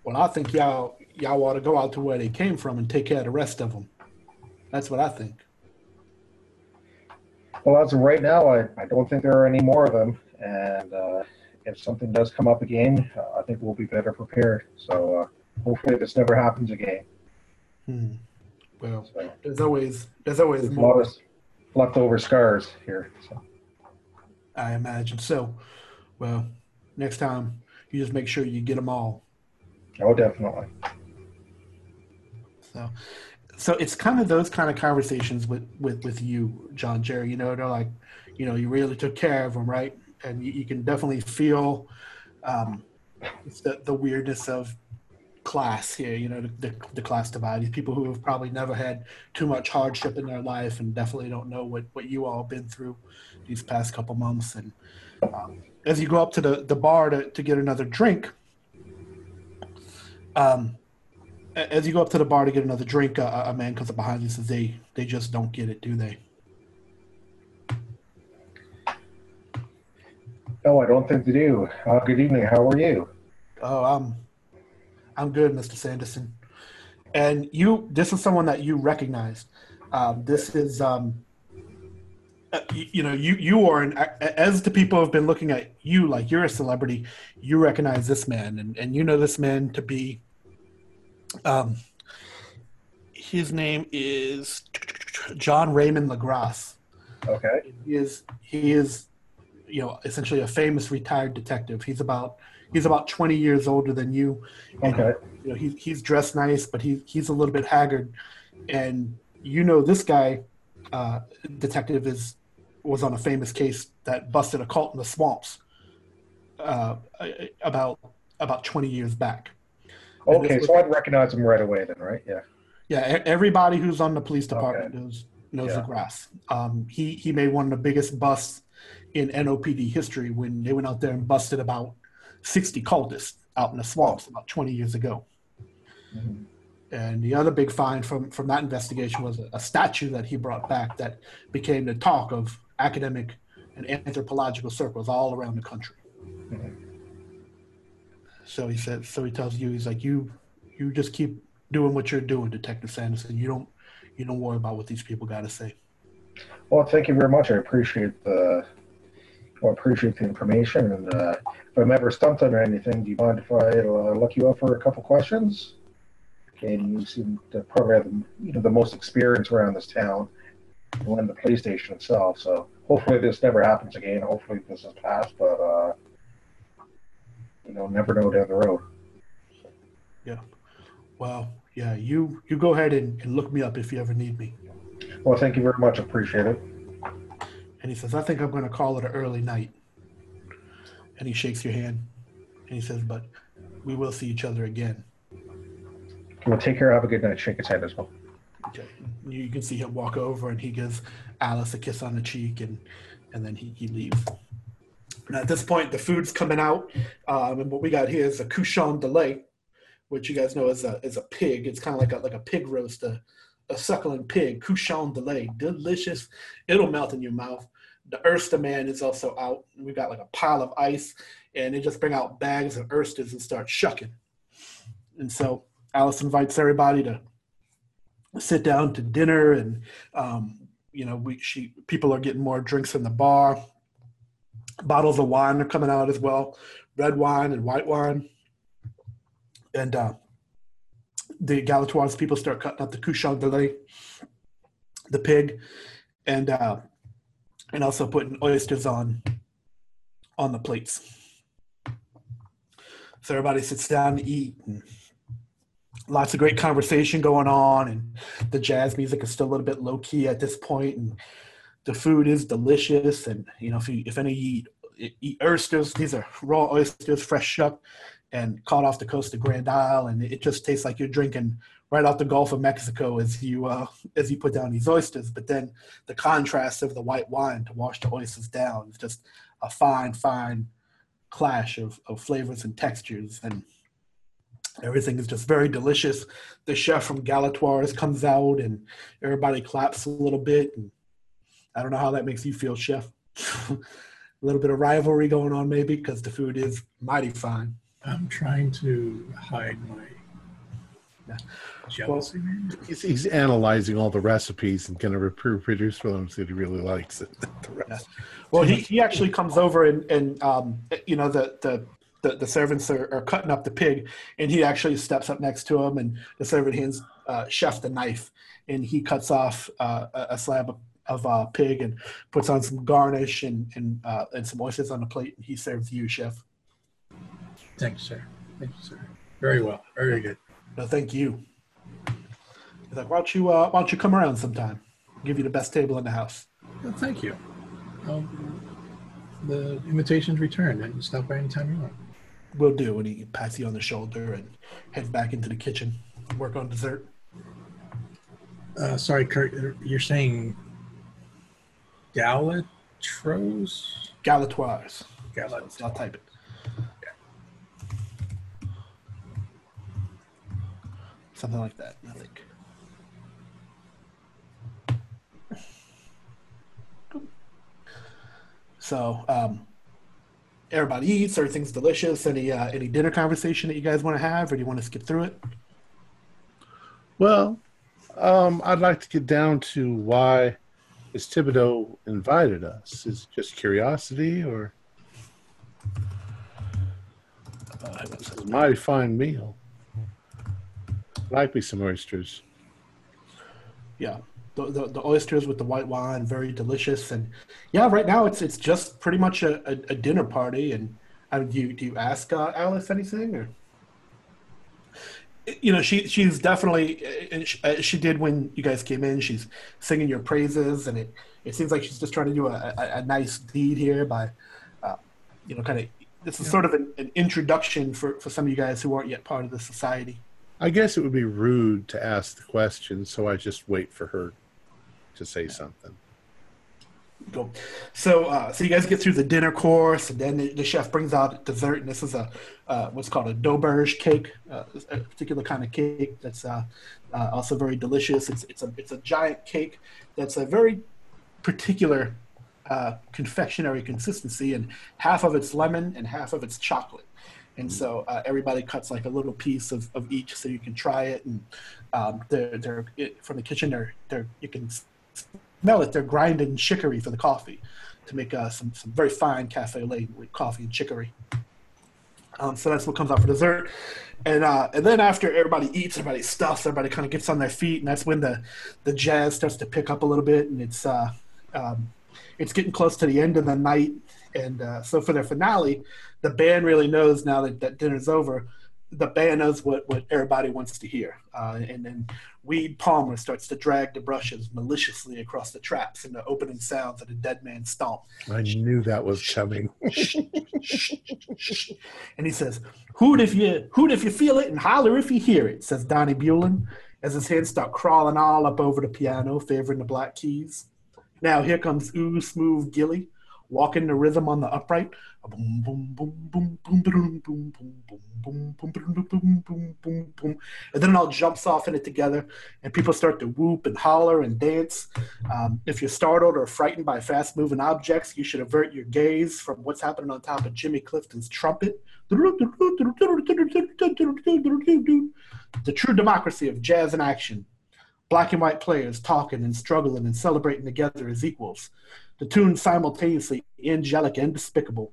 well, I think y'all y'all ought to go out to where they came from and take care of the rest of them. That's what I think. Well, as of right now, I, I don't think there are any more of them. And uh, if something does come up again, uh, I think we'll be better prepared. So uh, hopefully this never happens again. Hmm. Well, So there's always there's always there's a lot more. of leftover scars here. So I imagine so. Well, next time you just make sure you get them all. oh, definitely. So, so it's kind of those kind of conversations with with with you, John Jerry. You know, they're like, you know, you really took care of them, right? And you, you can definitely feel um, the the weirdness of class here. You know, the, the the class divide. These people who have probably never had too much hardship in their life and definitely don't know what what you all been through these past couple months. And um, as you go up to the the bar to to get another drink. Um, as you go up to the bar to get another drink, a, a man comes up behind you and says, "They they just don't get it, do they?" No, I don't think they do. Uh, good evening. How are you? Oh, I'm I'm good, Mr. Sanderson. And you, this is someone that you recognize. Um, this is, um, uh, you, you know, you you are an as the people have been looking at you like you're a celebrity. You recognize this man, and and you know this man to be. Um, his name is John Raymond Legrasse. Okay. he is he is you know essentially a famous retired detective he's about he's about 20 years older than you And, Okay. you know he's, he's dressed nice but he, he's a little bit haggard and you know this guy uh, detective is was on a famous case that busted a cult in the swamps uh, about about 20 years back Okay, so I'd recognize him right away then, right? Yeah. yeah, e- everybody who's on the police department knows knows Yeah. Legrasse. Um, he he made one of the biggest busts in NOPD history when they went out there and busted about sixty cultists out in the swamps about twenty years ago. Mhm. And the other big find from from that investigation was a, a statue that he brought back that became the talk of academic and anthropological circles all around the country. Mhm. So he says, So he tells you, he's like, you you just keep doing what you're doing, Detective Sanderson. You don't you don't worry about what these people got to say. Well, thank you very much. I appreciate the well, I appreciate the information. And uh, if I'm ever stumped on anything, do you mind if I uh, look you up for a couple questions? And you seem to probably have the, you know, the most experience around this town and the police station itself. So hopefully this never happens again. Hopefully this is past, but uh, you know, never know down the road. Yeah. Well, yeah, you you go ahead and, and look me up if you ever need me. Well, thank you very much. Appreciate it. And he says, I think I'm going to call it an early night. And he shakes your hand. And he says, But we will see each other again. Well, take care. Have a good night. Shake his hand as well. Okay. You you can see him walk over and he gives Alice a kiss on the cheek and, and then he, he leaves. And at this point, the food's coming out. Um, and what we got here is a cochon de lait, which you guys know is a, is a pig. It's kind of like a, like a pig roast, a, a suckling pig, cochon de lait. Delicious. It'll melt in your mouth. The Erster man is also out. We got like a pile of ice, and they just bring out bags of Ersters and start shucking. And so Alice invites everybody to sit down to dinner, and um, you know, we she people are getting more drinks in the bar. Bottles of wine are coming out as well, red wine and white wine, and uh, the Galatoire's people start cutting up the cochon de lait, the pig, and uh, and also putting oysters on on the plates. So everybody sits down to eat. And lots of great conversation going on, and the jazz music is still a little bit low key at this point, and the food is delicious. And you know, if you if any you eat, eat oysters, these are raw oysters, fresh shucked and caught off the coast of Grand Isle, and it just tastes like you're drinking right off the Gulf of Mexico as you uh, as you put down these oysters. But then the contrast of the white wine to wash the oysters down is just a fine, fine clash of, of flavors and textures, and everything is just very delicious. The chef from Galatoire's comes out, and everybody claps a little bit. And I don't know how that makes you feel, chef. a little bit of rivalry going on, maybe, because the food is mighty fine. I'm trying to hide my Yeah. jealousy. He's, he's analyzing all the recipes and going to reproduce for them so he really likes it. The rest. Well, he, he actually comes over and, and um, you know, the, the, the, the servants are, are cutting up the pig, and he actually steps up next to him, and the servant hands uh, Chef the knife, and he cuts off uh, a, a slab of, of uh, pig and puts on some garnish and, and, uh, and some oysters on the plate, and he serves you, Chef. Thanks, sir. Thank you, sir. Very well. Very good. No, thank you. He's like, why don't you, uh, why don't you come around sometime? Give you the best table in the house. Well, thank you. Um, the invitation's returned, and stop by anytime you want. Will do. And he pats you on the shoulder and heads back into the kitchen, work on dessert. Uh, sorry, Kurt. You're saying Galatros? Galatoire's. Galat. So I'll type it. Something like that, I think. So, um, everybody eats. Everything's delicious. Any uh, any dinner conversation that you guys want to have, or do you want to skip through it? Well, um, I'd like to get down to why is Thibodeau invited us? Is it just curiosity or uh, it's a mighty fine meal? Like me some oysters. Yeah, the, the the oysters with the white wine, very delicious. And yeah, right now it's it's just pretty much a, a, a dinner party. And uh, do you do you ask uh, Alice anything or? You know, she she's definitely she, uh, she did when you guys came in. She's singing your praises, and it it seems like she's just trying to do a, a, a nice deed here by, uh, you know, kind of. This is sort of an, an introduction for, for some of you guys who aren't yet part of the society. I guess it would be rude to ask the question, so I just wait for her to say something. Cool. So, uh, so you guys get through the dinner course, and then the, the chef brings out dessert, and this is a uh, what's called a Doberge cake, uh, a particular kind of cake that's uh, uh, also very delicious. It's it's a it's a giant cake that's a very particular uh, confectionery consistency, and half of it's lemon and half of it's chocolate. And so everybody cuts like a little piece of, of each, so you can try it. And um, they're they're from the kitchen. They're they're you can it. They're grinding chicory for the coffee to make uh, some some very fine cafe lait with coffee and chicory. Um, so that's what comes out for dessert. And uh, and then after everybody eats, everybody stuffs, everybody kind of gets on their feet, and that's when the the jazz starts to pick up a little bit, and it's uh, um, it's getting close to the end of the night. And uh, so for their finale, the band really knows now that, that dinner's over the band knows what, what everybody wants to hear. Uh, and then Weed Palmer starts to drag the brushes maliciously across the traps in the opening sounds of the dead man's stomp. I knew that was coming. and he says, "Hoot if you hoot if you feel it, and holler if you hear it," says Donnie Bulin as his hands start crawling all up over the piano, favoring the black keys. Now here comes Ooh Smooth Gilly, walk into rhythm on the upright. And then it all jumps off in it together, and people start to whoop and holler and dance. Um, if you're startled or frightened by fast moving objects, you should avert your gaze from what's happening on top of Jimmy Clifton's trumpet. The true democracy of jazz and action black and white players talking and struggling and celebrating together as equals. The tune simultaneously angelic and despicable.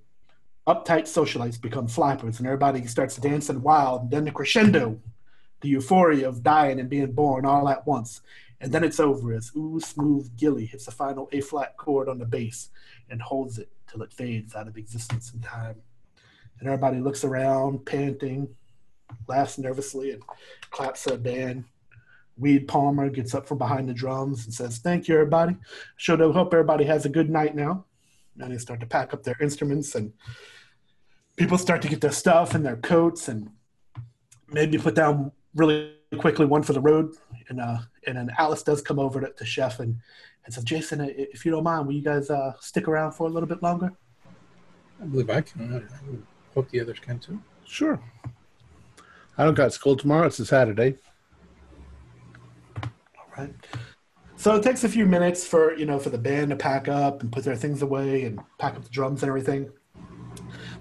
Uptight socialites become flappers, and everybody starts dancing wild. And then the crescendo, the euphoria of dying and being born all at once. And then it's over as Ooh Smooth Gilly hits the final A flat chord on the bass and holds it till it fades out of existence in time. And everybody looks around, panting, laughs nervously, and claps to the band. Weed Palmer gets up from behind the drums and says, Thank you, everybody. Sure do hope everybody has a good night now. And they start to pack up their instruments, and people start to get their stuff and their coats, and maybe put down really quickly one for the road. And uh, and then Alice does come over to, to Chef and, and says, Jason, if you don't mind, will you guys uh, stick around for a little bit longer? I believe I can. I hope the others can too. Sure. I don't got school tomorrow. It's a Saturday. Right. So it takes a few minutes for you know for the band to pack up and put their things away and pack up the drums and everything.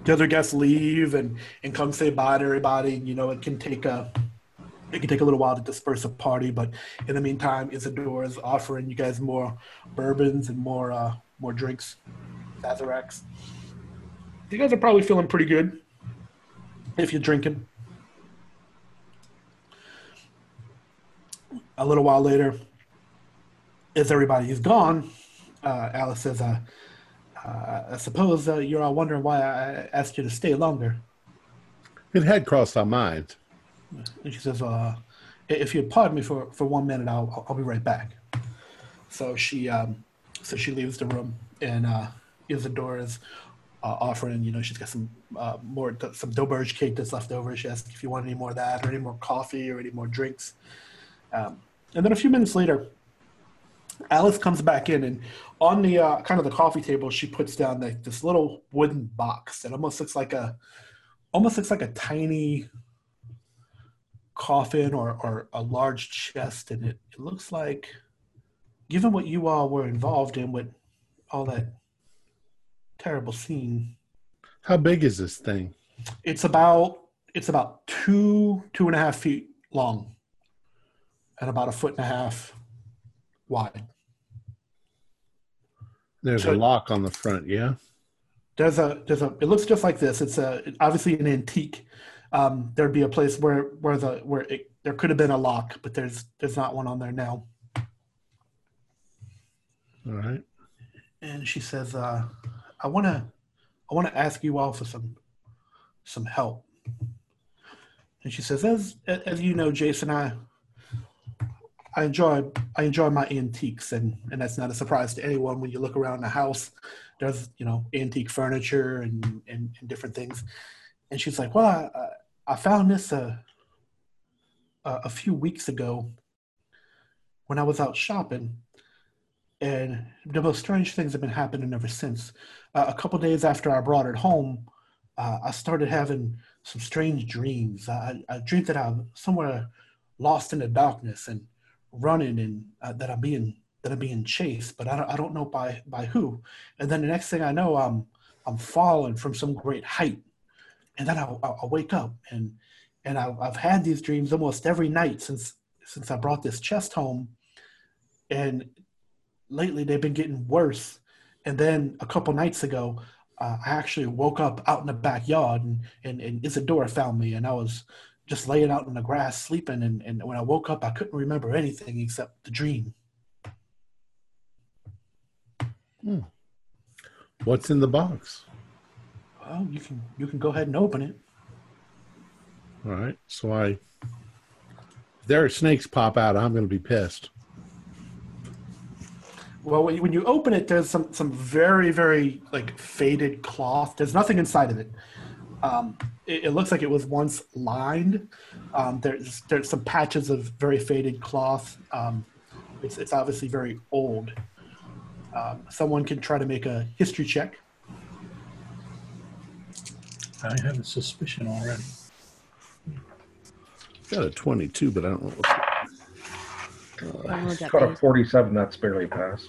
The other guests leave and and come say bye to everybody. You know it can take a it can take a little while to disperse a party, but in the meantime, Isadora is offering you guys more bourbons and more uh, more drinks, Sazeracs. You guys are probably feeling pretty good if you're drinking. A little while later, as everybody is gone, uh, Alice says, uh, uh, I suppose uh, you're all wondering why I asked you to stay longer. It had crossed our minds. And she says, uh, if you'd pardon me for, for one minute, I'll, I'll be right back. So she, um, so she leaves the room and uh, Isadora is uh, offering, you know, she's got some uh, more, some Doberge cake that's left over. She asks if you want any more of that or any more coffee or any more drinks. Um, and then a few minutes later, Alice comes back in, and on the uh, kind of the coffee table, she puts down like this little wooden box that almost looks like a, almost looks like a tiny coffin or, or a large chest, and it, it looks like, given what you all were involved in with all that terrible scene, How big is this thing? it's about it's about two two and a half feet long, and about a foot and a half wide. There's So- a lock on the front, yeah? There's a there's a it looks just like this. It's a obviously an antique. Um, there'd be a place where where the where it, there could have been a lock, but there's there's not one on there now. All right. And she says, uh, "I want to I want to ask you all for some some help." And she says, "As as you know, Jason, I I enjoy I enjoy my antiques, and and that's not a surprise to anyone when you look around the house. There's you know antique furniture and and, and different things." And she's like, "Well, I I- found this uh, a a few weeks ago when I was out shopping." And the most strange things have been happening ever since. Uh, a couple days after I brought it home, uh, I started having some strange dreams. I, I dreamed that I'm somewhere lost in the darkness and running, and uh, that I'm being that I'm being chased, but I don't, I don't know by by who. And then the next thing I know, I'm I'm falling from some great height, and then I, I, wake up and and I've, I've had these dreams almost every night since since I brought this chest home, and lately they've been getting worse. And then a couple nights ago, uh, I actually woke up out in the backyard and, and, and Isadora found me and I was just laying out in the grass sleeping. And, and when I woke up, I couldn't remember anything except the dream. Hmm. What's in the box? Well, you can, you can go ahead and open it. All right. So I, if there are snakes pop out, I'm going to be pissed. Well, when you, when you open it, there's some some very very like faded cloth. There's nothing inside of it. Um, it, it looks like it was once lined. Um, there's there's some patches of very faded cloth. Um, it's it's obviously very old. Um, someone can try to make a history check. I have a suspicion already. Got a 22, but I don't know. What I don't know what that Got a 47. That's barely passed.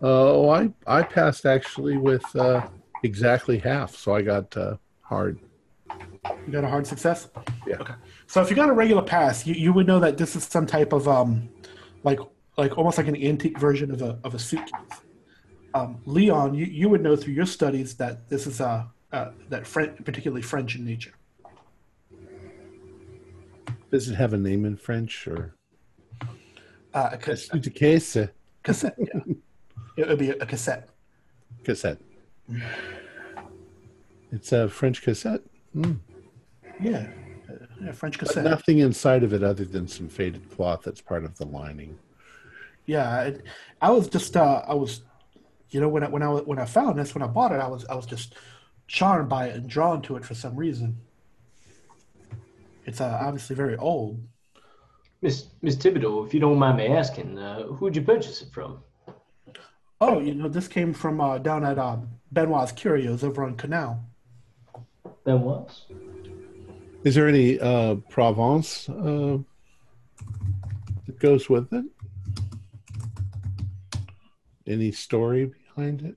Oh, I I passed actually with uh, exactly half, so I got uh, hard. You got a hard success. Yeah. Okay. So if you got a regular pass, you, you would know that this is some type of um, like like almost like an antique version of a of a suitcase. Um, Leon, you, you would know through your studies that this is a uh, that French, particularly French in nature. Does it have a name in French or? Uh, a cas- Suitcase. cassette. Yeah. it would be a cassette. Cassette. It's a French cassette. Hmm. Yeah. Yeah, French But cassette. nothing inside of it other than some faded cloth that's part of the lining. Yeah, it, I was just uh, I was, you know, when I when I when I found this when I bought it, I was I was just charmed by it and drawn to it for some reason. It's uh, obviously very old. Miss Miss Thibodeau, if you don't mind me asking, uh, who'd you purchase it from? Oh, you know, this came from uh, down at uh, Benoit's Curios over on Canal. Then was? Is there any uh, Provence uh, that goes with it? Any story behind it?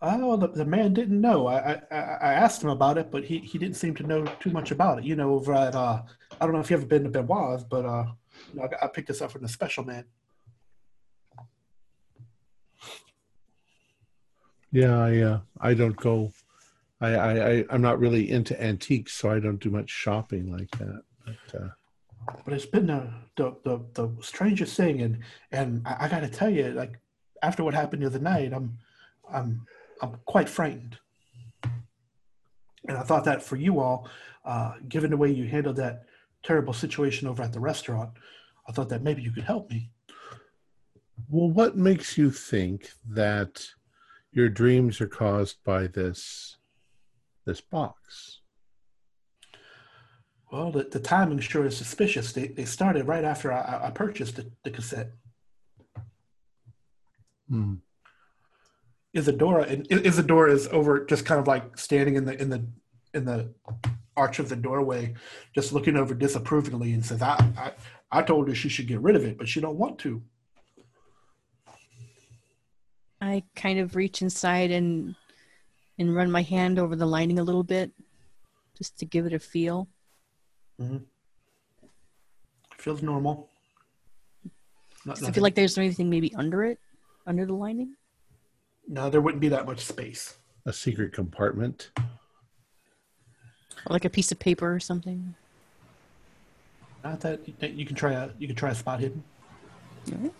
Oh, the, the man didn't know. I, I I I asked him about it, but he, he didn't seem to know too much about it. You know, over at uh, I don't know if you've ever been to Benoit's, but uh, you know, I, I picked this up from the special man. Yeah, I uh, I don't go. I, I I I'm not really into antiques, so I don't do much shopping like that. But, uh, but it's been the the, the, the strangest thing and and I, I gotta tell you like after what happened the other night i'm i'm i'm quite frightened and i thought that for you all uh, given the way you handled that terrible situation over at the restaurant i thought that maybe you could help me well, what makes you think that your dreams are caused by this this box? well the, the timing sure is suspicious they, they started right after i, I- purchased the, the cassette Hmm. Isadora and Isadora is over just kind of like standing in the in the in the arch of the doorway, just looking over disapprovingly and says, I, I I told her she should get rid of it, but she don't want to. I kind of reach inside and and run my hand over the lining a little bit, just to give it a feel. Mm-hmm. Feels normal. Not, Does it feel like there's anything maybe under it, under the lining? no, there wouldn't be that much space. A secret compartment. Or like a piece of paper or something? Not that you can try a you can try a spot hidden. All right.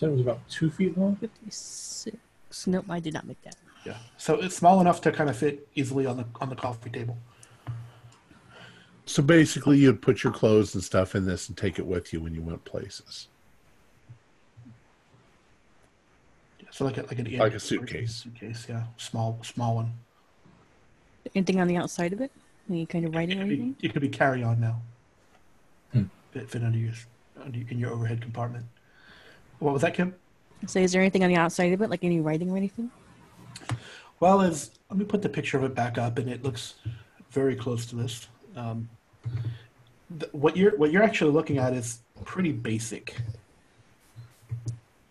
You said it was about two feet long. 56. Nope, I did not make that. Yeah, so it's small enough to kind of fit easily on the on the coffee table. So basically, you'd put your clothes and stuff in this and take it with you when you went places. Yeah, So like a, like an Like a suitcase. Suitcase, yeah, small small one. Anything on the outside of it? Any kind of writing It or could be, anything? it could be carry on now. Hmm. Fit, fit under your, under in your overhead compartment. What was that, Kim? Say, is there anything on the outside of it, like any writing or anything? Well, as let me put the picture of it back up, and it looks very close to this. Um, th- what you're what you're actually looking at is pretty basic.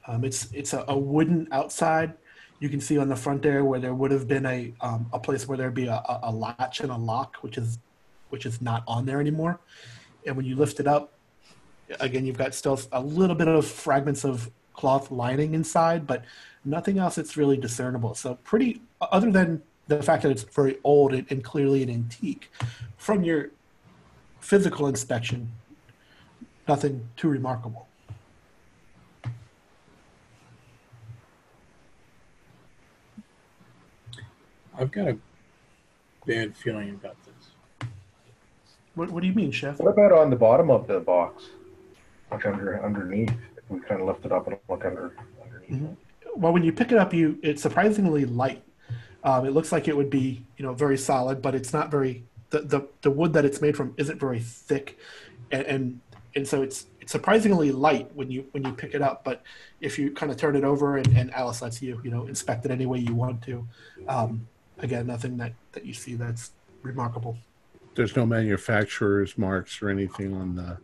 Um, it's it's a, a wooden outside. You can see on the front there where there would have been a um, a place where there'd be a, a, a latch and a lock, which is which is not on there anymore. And when you lift it up, again, you've got still a little bit of fragments of cloth lining inside, but nothing else that's really discernible. So pretty, other than the fact that it's very old and, and clearly an antique, from your physical inspection, nothing too remarkable. I've got a bad feeling about this. What, what do you mean, Chef? What about on the bottom of the box? Like under underneath? If we kind of lift it up and look under underneath. Mhm. Well, when you pick it up, you it's surprisingly light. Um, it looks like it would be, you know, very solid, but it's not very. The, the, the wood that it's made from isn't very thick, and, and and so it's it's surprisingly light when you when you pick it up. But if you kind of turn it over and, and Alice lets you, you know, inspect it any way you want to, um, again, nothing that that you see that's remarkable. There's no manufacturer's marks or anything on the.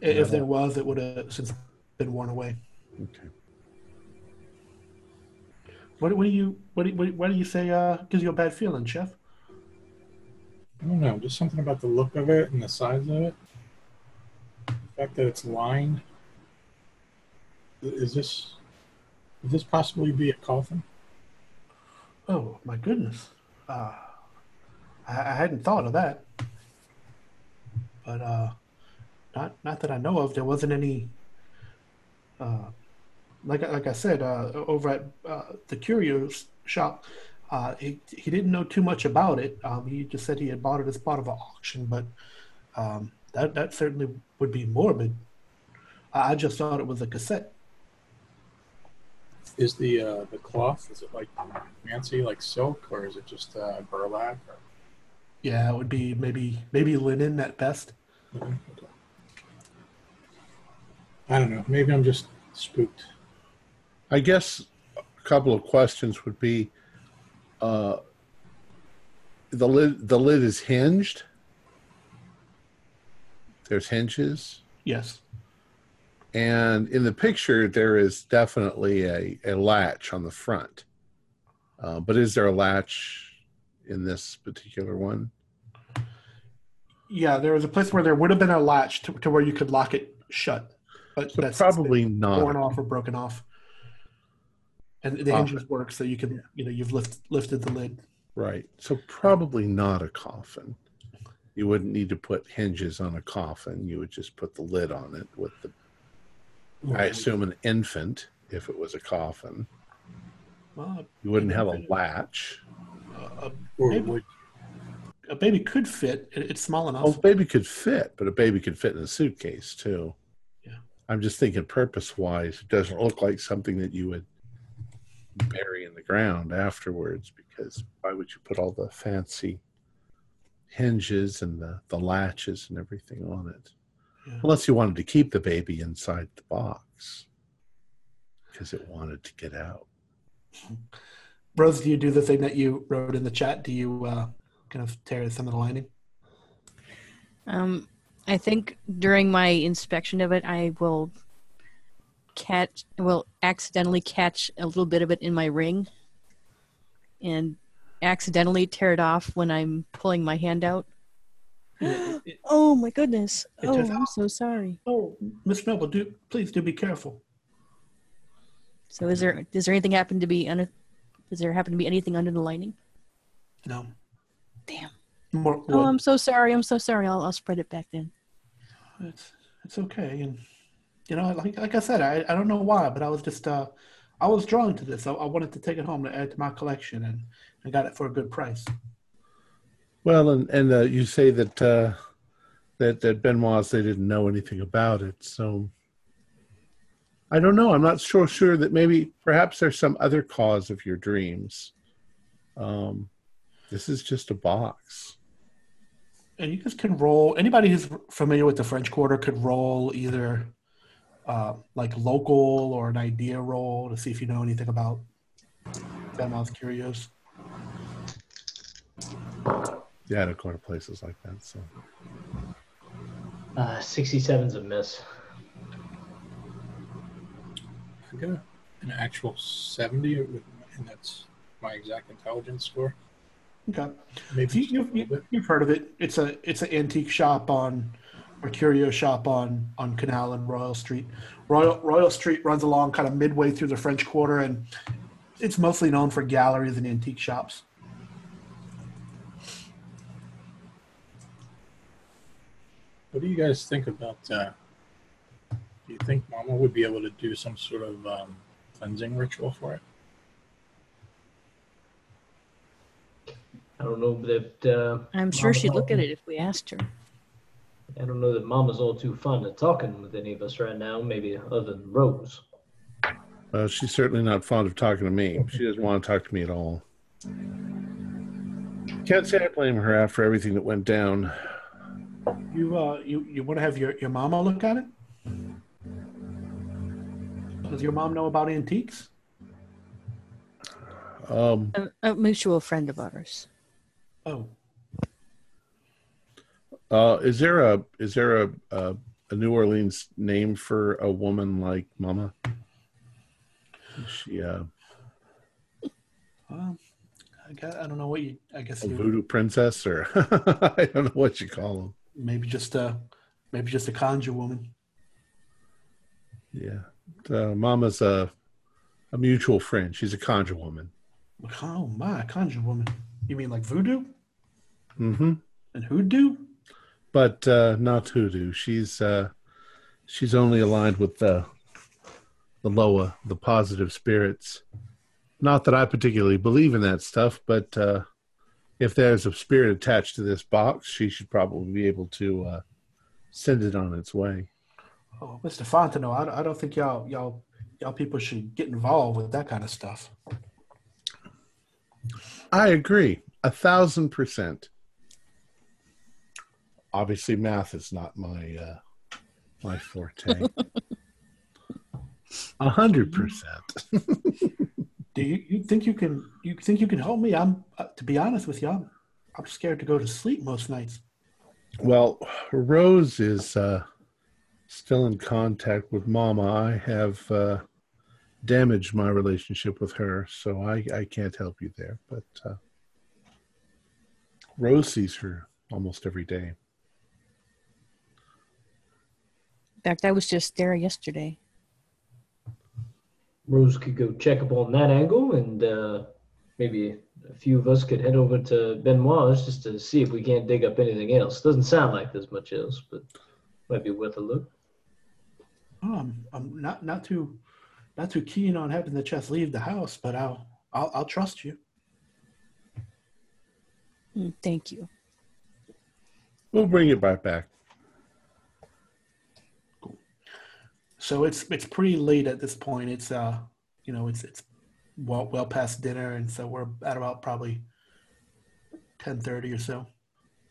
If there was, it would have since been worn away. Okay. What, what do you what do, you- what, do- do you say uh, gives you a bad feeling, Chef? I don't know, just something about the look of it and the size of it. The fact that it's lined. Is this, could this possibly be a coffin? Oh my goodness, uh, I, I hadn't thought of that. But uh, not not that I know of. There wasn't any. Uh, like I- like I said, uh, over at uh, the curios shop, uh, he he didn't know too much about it. Um, he just said he had bought it as part of an auction, but um, that that certainly would be morbid. I I just thought it was a cassette. Is the uh, the cloth, is it like fancy, like silk, or is it just uh, burlap? Or... Yeah, it would be maybe maybe linen at best. Okay. I don't know. Maybe I'm just spooked. I guess a couple of questions would be uh, the lid the lid is hinged. There's hinges. Yes. And in the picture, there is definitely a, a latch on the front. Uh, but is there a latch in this particular one? Yeah, there was a place where there would have been a latch to, to where you could lock it shut, but So that's probably not. torn off or broken off. And the Ah. hinges work, so you can, you know, you've lift, lifted the lid. Right. So probably not a coffin. You wouldn't need to put hinges on a coffin. You would just put the lid on it with the, I assume, an infant if it was a coffin. Well, You wouldn't have a latch. a, a, Or a baby could fit. It's small enough. Oh, a baby could fit, but a baby could fit in a suitcase too. Yeah. I'm just thinking purpose wise, it doesn't look like something that you would bury in the ground afterwards because why would you put all the fancy hinges and the, the latches and everything on it? Yeah. Unless you wanted to keep the baby inside the box because it wanted to get out. Rose, do you do the thing that you wrote in the chat? Do you uh, kind of tear some of the lining? Um, I think during my inspection of it, I will catch, will accidentally catch a little bit of it in my ring, and accidentally tear it off when I'm pulling my hand out. It- it- Oh my goodness! Oh, turns I'm so sorry. oh, Miss Noble, do please do be careful. So, is there does there anything happen to be under? Does there happen to be anything under the lining? No. Damn. More oh, wood. Oh, I'm so sorry. I'm so sorry. I'll I'll spread it back then. It's it's okay and you know like, like i said I, I don't know why but i was just uh i was drawn to this I, I wanted to take it home to add to my collection and i got it for a good price Well, and and uh, you say that uh, that that Benoit's they didn't know anything about it, so I don't know. I'm not so sure that maybe perhaps there's some other cause of your dreams. Um, this is just a box. And you guys can roll anybody who's familiar with the french quarter could roll either uh, like local or an idea roll to see if you know anything about Benoit's Curios. Yeah, I don't go to places like that. So Uh, 67's a miss. I got an actual 70, and that's my exact intelligence score. Okay. Maybe You, a you, little you, bit. you've heard of it. It's a it's an antique shop on or curio shop on on Canal and Royal Street. Royal Royal Street runs along kind of midway through the French Quarter, and it's mostly known for galleries and antique shops. What do you guys think about? Uh, do you think Mama would be able to do some sort of um, cleansing ritual for it? I don't know that uh, I'm sure she'd look at it if we asked her. I don't know that Mama's all too fond of talking with any of us right now. Maybe other than Rose. Uh, she's certainly not fond of talking to me. She doesn't want to talk to me at all. Can't say I blame her after everything that went down. You uh, you you want to have your your mama look at it? Does your mom know about antiques? Um, A, a mutual friend of ours. Oh, uh, is there a is there a, a a New Orleans name for a woman like Mama? She uh, well, I guess, I don't know what you. I guess a you voodoo princess, or I don't know what you call them. maybe just a maybe just a conjure woman. Yeah, uh, Mama's a a mutual friend. She's a conjure woman. Oh my, conjure woman. You mean like voodoo Mm-hmm. and hoodoo? but uh, not hoodoo. She's uh, she's only aligned with the the Loa, the positive spirits. Not that I particularly believe in that stuff, but uh, if there's a spirit attached to this box, she should probably be able to uh, send it on its way. Oh, Mr. Fontenot, I, don't- I don't think y'all y'all y'all people should get involved with that kind of stuff. I agree, a thousand percent. Obviously, math is not my uh, my forte. A hundred percent. Do you, you think you can you think you can help me? I'm uh, to be honest with you, I'm, I'm scared to go to sleep most nights. Well, Rose is uh, still in contact with Mama. I have uh, damaged my relationship with her, so I, I can't help you there. But uh, Rose sees her almost every day. In fact, I was just there yesterday. Rose could go check up on that angle, and uh, maybe a few of us could head over to Benoit's just to see if we can't dig up anything else. Doesn't sound like there's much else, but might be worth a look. Oh, I'm, I'm not not too not too keen on having the chest leave the house, but I'll I'll, I'll trust you. Mm, Thank you. We'll bring it right back. Cool. So it's it's pretty late at this point. It's uh you know it's it's well well past dinner, and so we're at about probably ten thirty or so.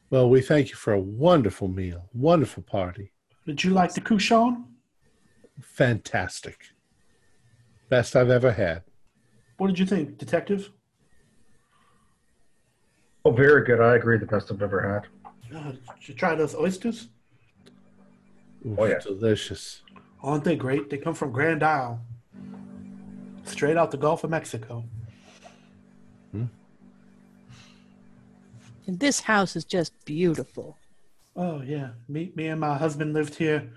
Well, we thank you for a wonderful meal, wonderful party, Did you like the cochon? fantastic, best I've ever had. What did you think, detective? Oh, very good. I agree. The best I've ever had. Uh, did you try those oysters? Ooh, Oh, yeah. delicious. Aren't they great? They come from Grand Isle, straight out the Gulf of Mexico. And this house is just beautiful. Oh yeah, me me and my husband lived here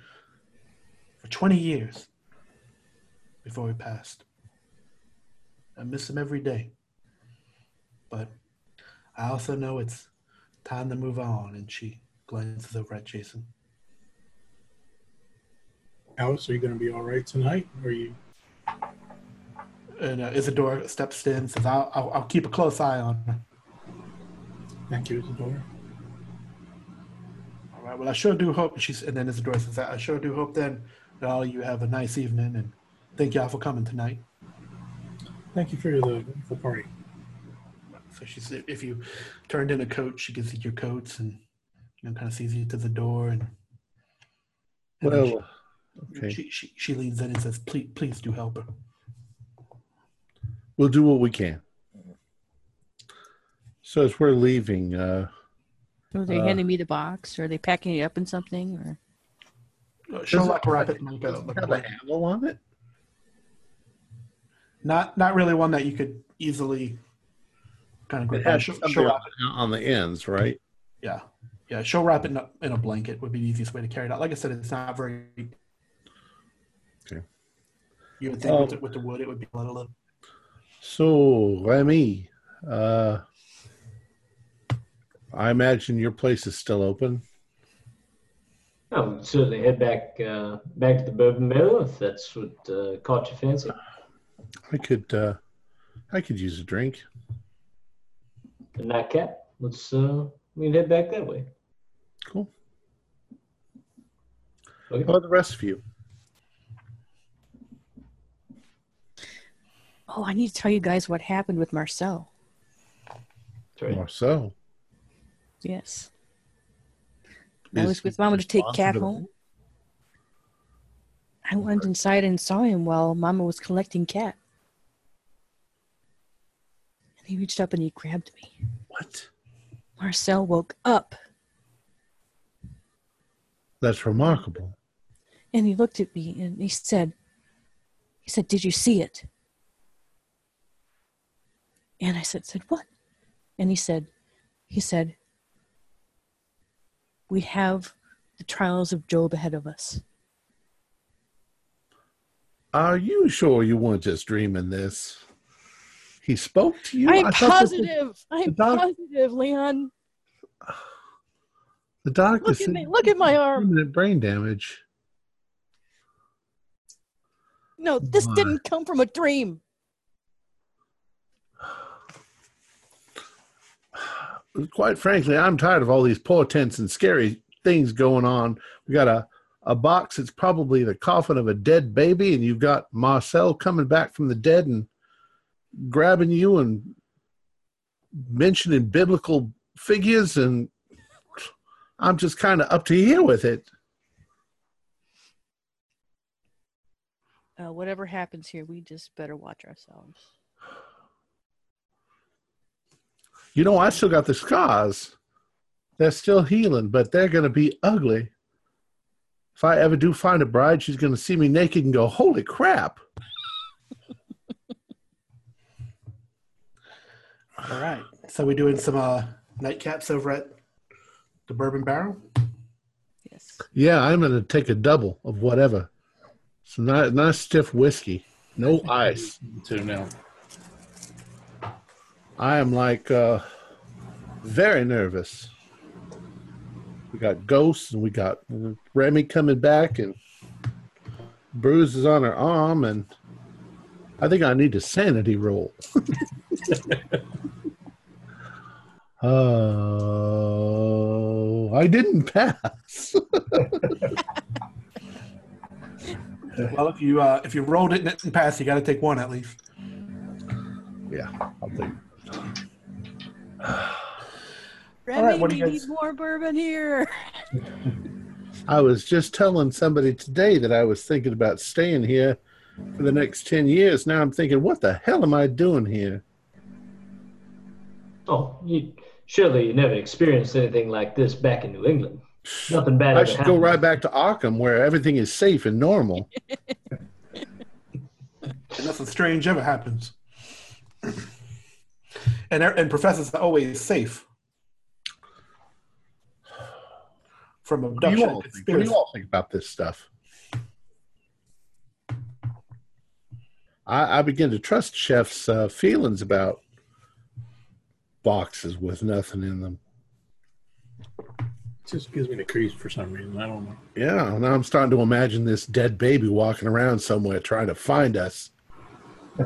for twenty years before we passed. I miss him every day, but I also know it's time to move on. And she glances over at Jason. Alice, are you going to be all right tonight? Or are you? And uh, Isadora steps in and says, I'll, I'll, I'll keep a close eye on her. Thank you, Isadora. All right. Well, I sure do hope. She's and then Isadora says, I sure do hope then that all you have a nice evening and thank y'all for coming tonight. Thank you for the, the party. So she said, if you turned in a coat, she gives you your coats and you know, kind of sees you to the door and. and Well, she, okay, she, she she leans in and says, "Please, please do help her." we'll do what we can. So as we're leaving, uh, Are they Uh, handing me the box? Or are they packing it up in something? Or Uh, She'll Does it- like wrap it in like a, like a have a handle on it. Not not really one that you could easily kind of grip. On. has She'll, something she'll wrap it, on the ends, right? yeah, yeah. She'll wrap it in a, in a blanket. Would be the easiest way to carry it out. Like I said, it's not very. Okay. You would think with, Um, the, with the wood, it would be a little. So, Remy, uh, I imagine your place is still open. I would certainly head back uh, back to the Bourbon Barrel if that's what uh, caught your fancy. I could, uh, I could use a drink. The nightcap. let's uh, we can head back that way. Cool. Okay. How about the rest of you? Oh, I need to tell you guys what happened with Marcel. Sorry. Or so. Yes. I was with Mama to take Cat home. I went inside and saw him while Mama was collecting Cat. And he reached up and he grabbed me. What? Marcel woke up That's remarkable. and he looked at me and he said, he said, did you see it? And I said, said what? And he said, he said, we have the trials of Job ahead of us. Are you sure you weren't just dreaming this? He spoke to you. I'm I thought that positive. I'm doc- positive, Leon. The doctor Look at said me. Look at my arm. permanent brain damage. No, this didn't come from a dream. Quite frankly, I'm tired of all these portents and scary things going on. We got a, a box that's probably the coffin of a dead baby, and you've got Marcel coming back from the dead and grabbing you and mentioning biblical figures, and I'm just kind of up to here with it. Uh, whatever happens here, we just better watch ourselves. You know, I still got the scars. They're still healing, but they're going to be ugly. If I ever do find a bride, she's going to see me naked and go, Holy crap. All right. So we're doing some uh, nightcaps over at the Bourbon Barrel. Yes. Yeah, I'm going to take a double of whatever. Some nice, nice stiff whiskey, no ice. Two now. I am like uh, very nervous. We got ghosts and we got Remy coming back and bruises on her arm, and I think I need a sanity roll. Oh, I didn't pass. Well, if you uh, if you rolled it and it didn't pass, you got to take one at least. yeah, I'll take. Remy, right, what we guys- need more bourbon here. I was just telling somebody today that I was thinking about staying here for the next 10 years. Now I'm thinking, what the hell am I doing here? Oh, you surely you never experienced anything like this back in New England. Nothing bad. I ever should go right back to Arkham where everything is safe and normal. And nothing strange ever happens. And and professors are always safe from What do, you abduction. all think? what do you all think about this stuff? I, I begin to trust Chef's uh, feelings about boxes with nothing in them. It just gives me the creeps for some reason. I don't know. Yeah, now I'm starting to imagine this dead baby walking around somewhere trying to find us. I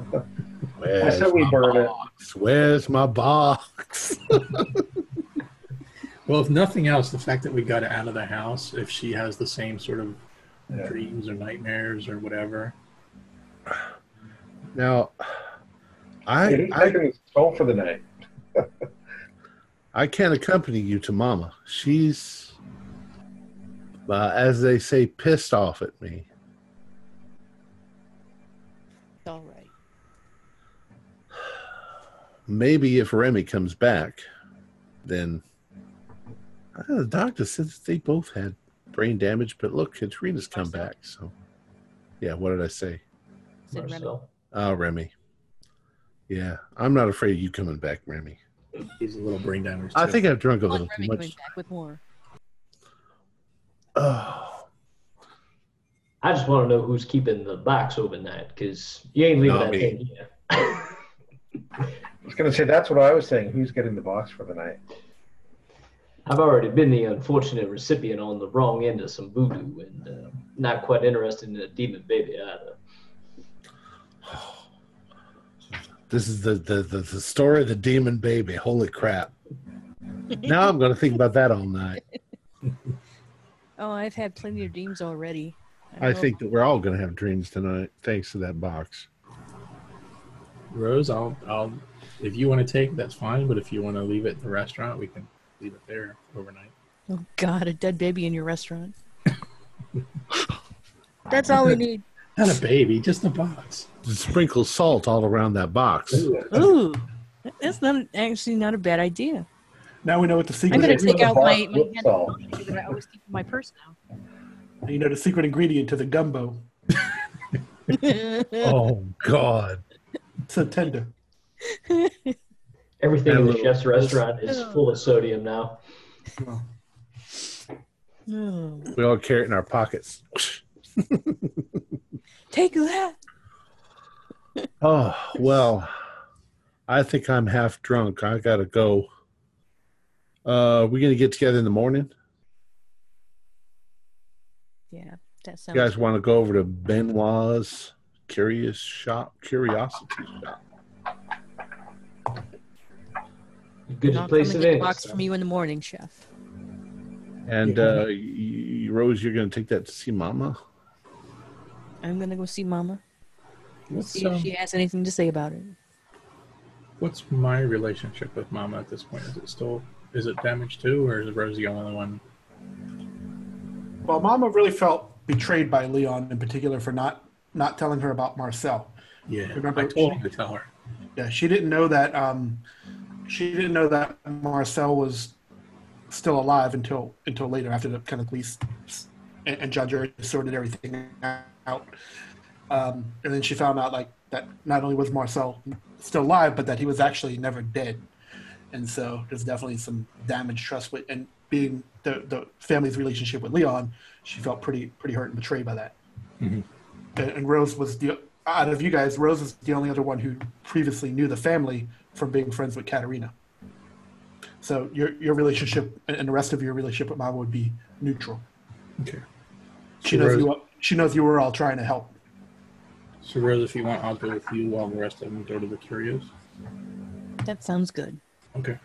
Where's said we my burn it. box? Where's my box? Well, if nothing else, the fact that we got it out of the house, if she has the same sort of Yeah. dreams or nightmares or whatever, now, I, It is I taking his soul for the night. I can't accompany you to Mama. She's, uh, as they say, pissed off at me. All right. Maybe if Remy comes back, then uh, the doctor says they both had brain damage. But look, Katrina's come Marcel. back. So, yeah, what did I say? Said Remy. Marcel. Oh, Remy. Yeah, I'm not afraid of you coming back, Remy. He's a little brain damaged. I think I've drunk a little too much. back with more. Oh, I just want to know who's keeping the box overnight because you ain't leaving Not that me. thing here. I was going to say that's what I was saying. Who's getting the box for the night? I've already been the unfortunate recipient on the wrong end of some voodoo and uh, not quite interested in a demon baby either. This is the, the, the, the story of the demon baby. Holy crap. now I'm going to think about that all night. Oh, I've had plenty of dreams already. don't I think that we're all going to have dreams tonight, thanks to that box. Rose, I'll, I'll, if you want to take, that's fine. But if you want to leave it at the restaurant, we can leave it there overnight. Oh God, a dead baby in your restaurant. That's all we need. Not a baby, just a box. Sprinkle salt all around that box. Ooh, that's not actually not a bad idea. Now we know what the secret. I'm gonna is. take out my, my hand salt. that I always keep in my purse now. You know the secret ingredient to the gumbo. Oh, God. So tender. Everything And in the chef's restaurant is oh. full of sodium now. Oh. We all carry it in our pockets. Take that. Oh, well, I think I'm half drunk. I got to go. Uh, we going to get together in the morning? Yeah, that You guys want to go over to Benoit's Curious Shop, Curiosity Shop? Good I'll place come of and get a box from you in the morning, chef. And uh, y- y- Rose, you're going to take that to see Mama? I'm gonna go see Mama. What's, See if um, she has anything to say about it. what's my relationship with Mama at this point? Is it still, is it damaged too, or is Rose the only one? Well, Mama really felt betrayed by Leon in particular for not not telling her about Marcel. Yeah, Remember- I told him to tell her. Yeah, she didn't know that. Um, she didn't know that Marcel was still alive until until later, after the kind of police and, and Judge already sorted everything out. Um, and then she found out like that not only was Marcel still alive, but that he was actually never dead. And so there's definitely some damaged trust with and being the the family's relationship with Leon, she felt pretty pretty hurt and betrayed by that. Mhm. And, and Rose was the out of you guys, Rose is the only other one who previously knew the family from being friends with Katerina. So your your relationship and the rest of your relationship with Mama would be neutral. Okay. She knows Rose- you. She knows you were all trying to help. So Rose, if you want, I'll go with you while the rest of them go to the Curios. That sounds good. Okay.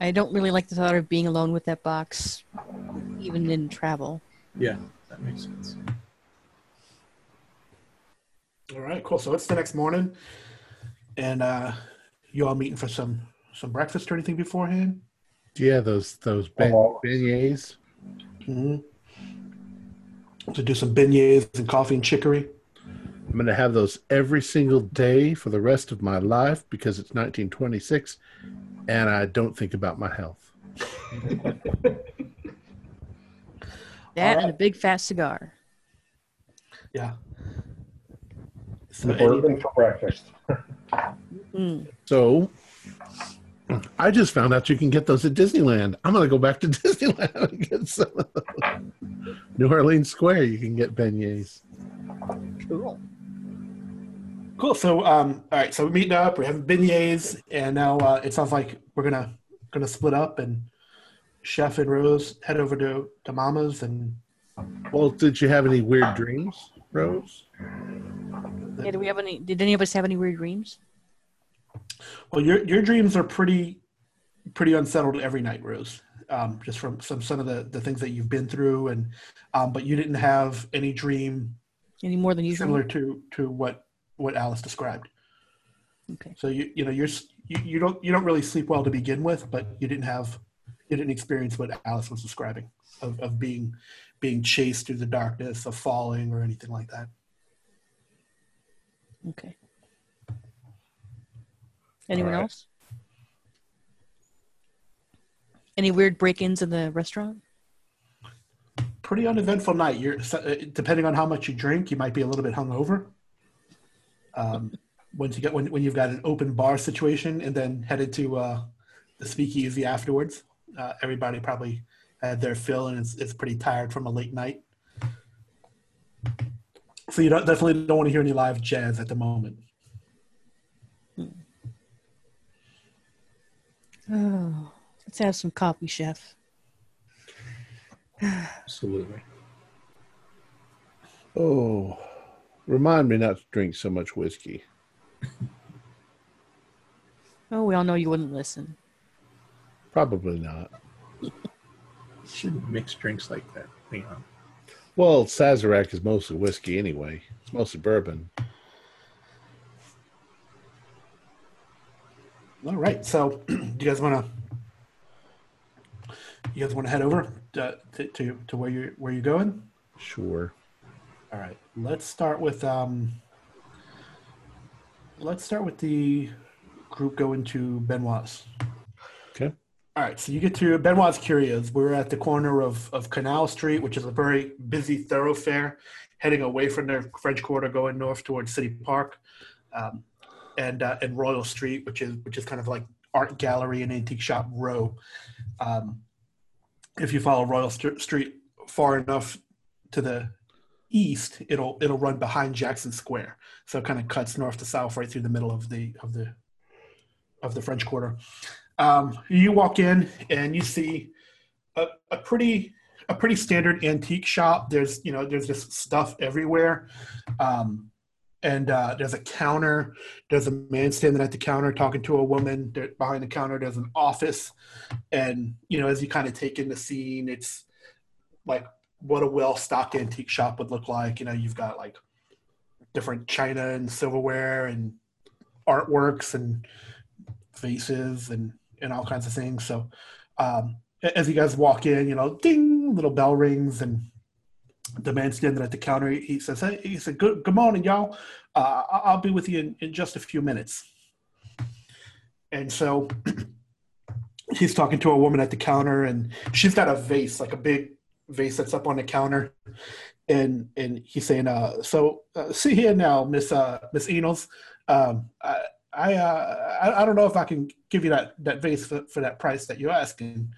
I don't really like the thought of being alone with that box, even in travel. Yeah, that makes sense. All right, cool. So it's the next morning, and uh, you all meeting for some some breakfast or anything beforehand? Yeah, those those ben- Oh. beignets. Mm-hmm. To do some beignets and coffee and chicory. I'm going to have those every single day for the rest of my life because it's 1926 and I don't think about my health. That and a big fat cigar. Yeah. So The bourbon for breakfast. Mm. So I just found out you can get those at Disneyland. I'm going to go back to Disneyland and get some of those. New Orleans Square, you can get beignets. Cool. Cool. So, um, all right. So we're meeting up. We're having beignets, and now uh, it sounds like we're gonna gonna split up, and Chef and Rose head over to to Mama's, and Well, did you have any weird dreams, Rose? Yeah, do we have any? Did any of us have any weird dreams? well, your your dreams are pretty pretty unsettled every night, Rose. Um, just from some some of the the things that you've been through, and um, but you didn't have any dream Any more than usual? similar to to what what Alice described. Okay. So you you know you're you, you don't you don't really sleep well to begin with, but you didn't have you didn't experience what Alice was describing of, of being being chased through the darkness, of falling or anything like that. Okay. Anyone All right. else? Any weird break-ins in the restaurant? Pretty uneventful night. You're uh, depending on how much you drink, you might be a little bit hungover. Um, once you get when when you've got an open bar situation and then headed to uh, the speakeasy afterwards, uh, everybody probably had their fill and it's, is pretty tired from a late night. So you don't, definitely don't want to hear any live jazz at the moment. Oh, let's have some coffee, chef. Absolutely. Oh, remind me not to drink so much whiskey. Oh, we all know you wouldn't listen. Probably not. Shouldn't mix drinks like that. You know. Well, Sazerac is mostly whiskey anyway. It's mostly bourbon. All right. So, do you guys want to? You guys want to head over to, to, to, to where you where you going? Sure. All right. Let's start with um. Let's start with the group going to Benoit's. Okay. All right, so you get to Benoit's Curios. We're at the corner of, of Canal Street, which is a very busy thoroughfare, heading away from the French Quarter, going north towards City Park, um, and uh, and Royal Street, which is which is kind of like art gallery and antique shop row. Um, if you follow Royal St- Street far enough to the east, it'll it'll run behind Jackson Square, so it kind of cuts north to south right through the middle of the of the of the French Quarter. Um, you walk in and you see a, a pretty a pretty standard antique shop. There's you know there's just stuff everywhere, um, and uh, there's a counter. There's a man standing at the counter talking to a woman. There, behind the counter, there's an office, and you know as you kind of take in the scene, it's like what a well stocked antique shop would look like. You know you've got like different china and silverware and artworks and faces and and all kinds of things. So um, as you guys walk in, you know, ding, little bell rings, and the man standing at the counter, he says, "Hey," he said, "Good, good morning, y'all. Uh, I'll be with you in, in just a few minutes." And so he's talking to a woman at the counter, and she's got a vase, like a big vase that's up on the counter, and and he's saying, uh, "So uh, see here now, Miss uh, Miss Enos, um, I, I, uh, I I don't know if I can give you that that vase for, for that price that you're asking."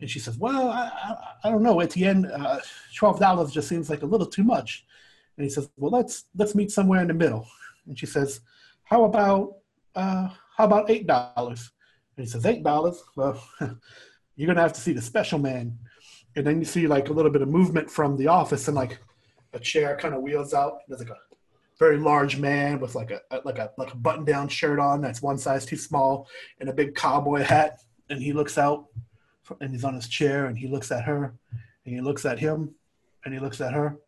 And she says, "Well, I, I, I don't know. At the end, uh, twelve dollars just seems like a little too much." And he says, "Well, let's let's meet somewhere in the middle." And she says, "How about uh, how about eight dollars?" And he says, eight dollars? Well, you're gonna have to see the special man." And then you see like a little bit of movement from the office, and like a chair kind of wheels out. There's like a very large man with like a like a like a button down shirt on that's one size too small and a big cowboy hat and he looks out and he's on his chair and he looks at her and he looks at him and he looks at her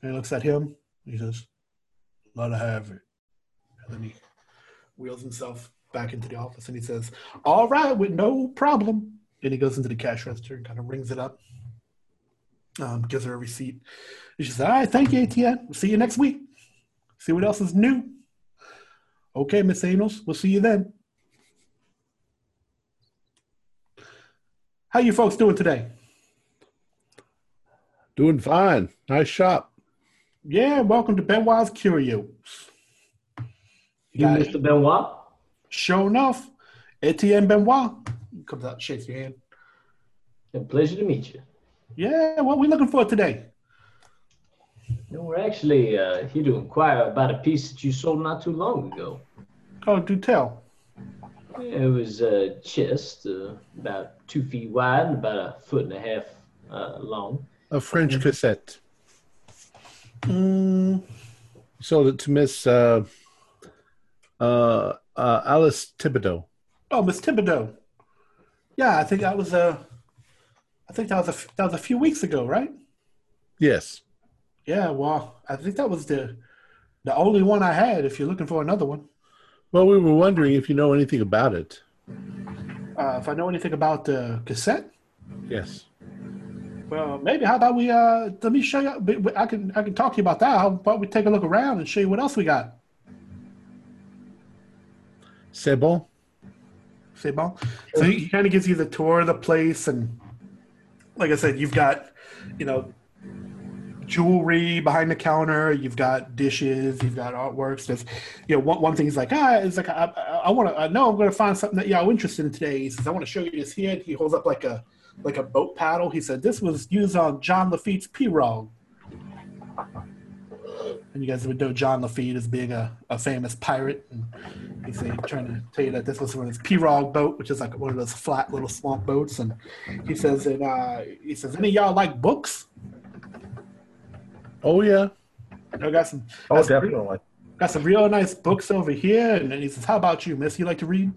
and he looks at him he says let her have it and then he wheels himself back into the office and he says all right with no problem and he goes into the cash register and kind of rings it up um, gives her a receipt and she says all right thank you Etienne we'll see you next week see what else is new okay miss Anos, we'll see you then how you folks doing today Doing fine. Nice shop. Yeah, welcome to Benoit's Curios. You, Got it. Mr. Benoit? Sure enough, Etienne Benoit comes out and shakes your hand. A pleasure to meet you. Yeah, what we looking for today? No, we're actually uh, here to inquire about a piece that you sold not too long ago. Oh, do tell. It was a chest uh, about two feet wide and about a foot and a half uh, long. A French cassette. Mm, Sold it to Miss uh, uh, uh, Alice Thibodeau. oh, Miss Thibodeau. Yeah, I think that was a. I think that was a that was a few weeks ago, right? Yes. Yeah, well, I think that was the the only one I had. If you're looking for another one, Well, we were wondering if you know anything about it. uh, if I know anything about the cassette, Yes. Well, maybe. How about we? Uh, let me show you. I can I can talk to you about that. How about we take a look around and show you what else we got? C'est bon? C'est bon. So he, he kind of gives you the tour of the place, and like I said, you've got, you know, jewelry behind the counter. You've got dishes. You've got artworks. There's, you know, one, one thing is like, ah, it's like I, I, I want to. I know I'm going to find something that y'all interested in today. He says, I want to show you this here. And he holds up like a like a boat paddle. He said this was used on Jean Lafitte's pirogue. And you guys would know Jean Lafitte as being a, a famous pirate. And he's saying, trying to tell you that this was from his pirogue boat, which is like one of those flat little swamp boats. And he says, and uh, he says, any of y'all like books? Oh, yeah. I got some. Oh, got some- definitely. Got some real nice books over here. And then he says, how about you, miss? You like to read?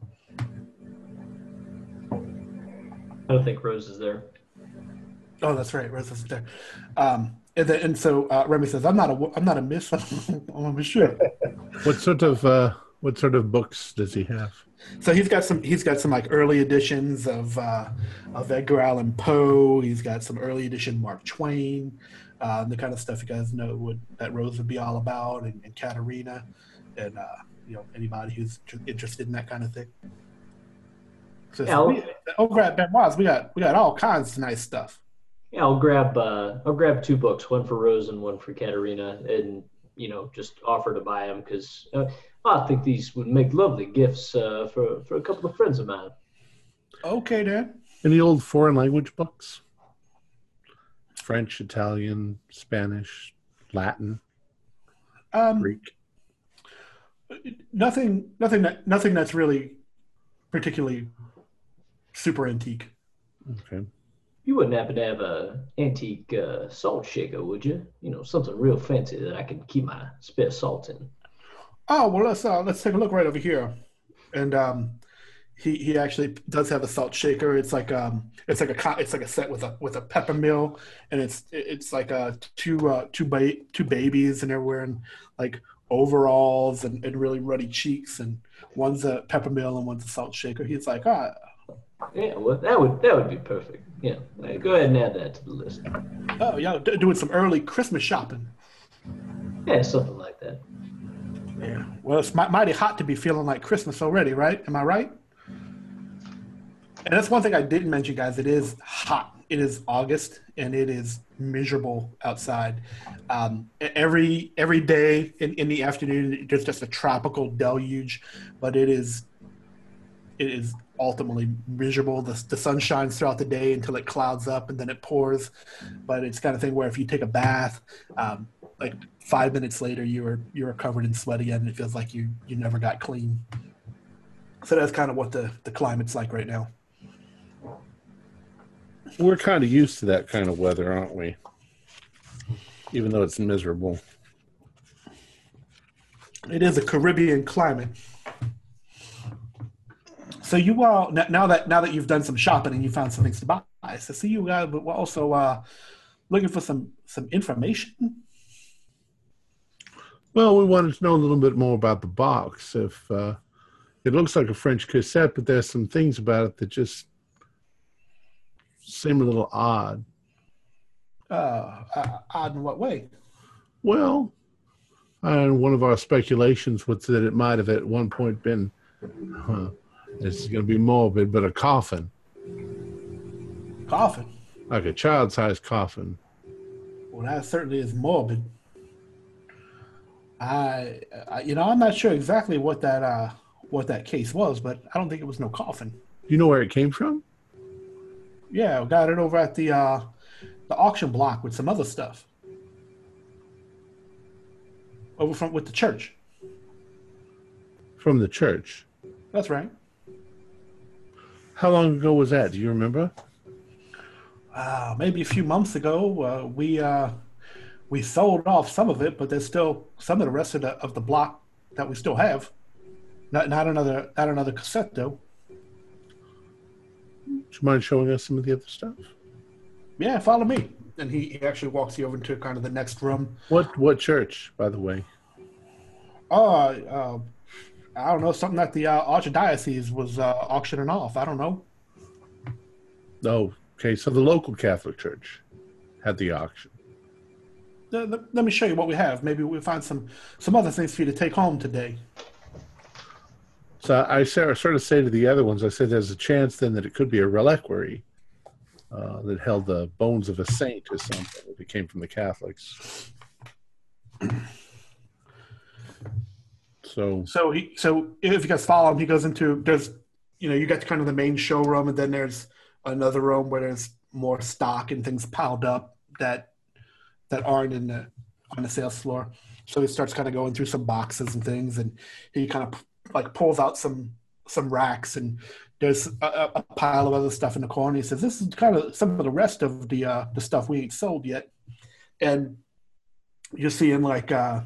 I don't think Rose is there. Oh, that's right. Rose isn't there. Um, and, then, and so uh, Remy says, "I'm not a I'm not a miss. I'm a monsieur." What sort of uh, what sort of books does he have? So he's got some he's got some like early editions of uh, of Edgar Allan Poe. He's got some early edition Mark Twain, uh, the kind of stuff you guys know what that Rose would be all about, and, and Katerina, and uh, you know anybody who's interested in that kind of thing. So, Yeah, I'll- we, over at Benoit's, we got we got all kinds of nice stuff. Yeah, I'll grab uh, I'll grab two books, one for Rose and one for Katerina, and you know just offer to buy them because uh, I think these would make lovely gifts uh, for for a couple of friends of mine. Okay, then. Any old foreign language books? French, Italian, Spanish, Latin, Um, Greek. nothing nothing that nothing that's really particularly super antique. Okay. You wouldn't happen to have a antique uh, salt shaker, would you? You know, something real fancy that I can keep my spare salt in. Oh well, let's uh, let's take a look right over here, and um, he he actually does have a salt shaker. It's like um, it's like a it's like a set with a with a pepper mill, and it's it's like uh two uh two ba- two babies, and they're wearing like overalls and, and really ruddy cheeks, and one's a pepper mill and one's a salt shaker. He's like, ah, Yeah, well, that would that would be perfect. Yeah, go ahead and add that to the list. oh yeah, d- doing some early Christmas shopping. Yeah, something like that. Yeah. Well, it's mi- mighty hot to be feeling like Christmas already, right? Am I right? And that's one thing I didn't mention, guys. It is hot. It is August, and it is miserable outside. Um, every every day in, in the afternoon, there's just a tropical deluge, but it is it is ultimately miserable. The, the sun shines throughout the day until it clouds up and then it pours. But it's kind of thing where if you take a bath, um, like five minutes later, you are you are covered in sweat again, and it feels like you you never got clean. So that's kind of what the the climate's like right now. We're kind of used to that kind of weather, aren't we? Even though it's miserable. It is a Caribbean climate. So you all now that now that you've done some shopping and you found some things to buy, so see you guys, but we're also uh, looking for some some information. Well, we wanted to know a little bit more about the box. If uh, it looks like a French cassette, but there's some things about it that just seem a little odd. Uh, uh, odd in what way? Well, and one of our speculations was that it might have at one point been, huh, this is going to be morbid, but a coffin, Coffin. like a child-sized coffin. Well, that certainly is morbid. I, I, you know, I'm not sure exactly what that uh, what that case was, but I don't think it was no coffin. Do you know where it came from? Yeah, we got it over at the uh, the auction block with some other stuff. Over from with the church. From the church. That's right. How long ago was that? Do you remember? Uh, maybe a few months ago, uh, we uh, we sold off some of it, but there's still some of the rest of the of the block that we still have. Not not another not another cassette though. Do you mind showing us some of the other stuff? Yeah, follow me. And he, he actually walks you over into kind of the next room. What what church, by the way? Oh, uh, I don't know, something that the uh, archdiocese was uh, auctioning off. I don't know. Oh, okay. So the local Catholic church had the auction. Let, let- let me show you what we have. Maybe we'll find some some other things for you to take home today. So I sort of say to the other ones, I said there's a chance then that it could be a reliquary uh, that held the bones of a saint or something if it came from the Catholics. So So he so if you guys follow him, he goes into there's you know you got kind of the main showroom, and then there's another room where there's more stock and things piled up that that aren't in the on the sales floor. So he starts kind of going through some boxes and things, and he kind of like pulls out some some racks and there's a- a pile of other stuff in the corner. He says, "This is kind of some of the rest of the uh, the stuff we ain't sold yet," and you're seeing like uh,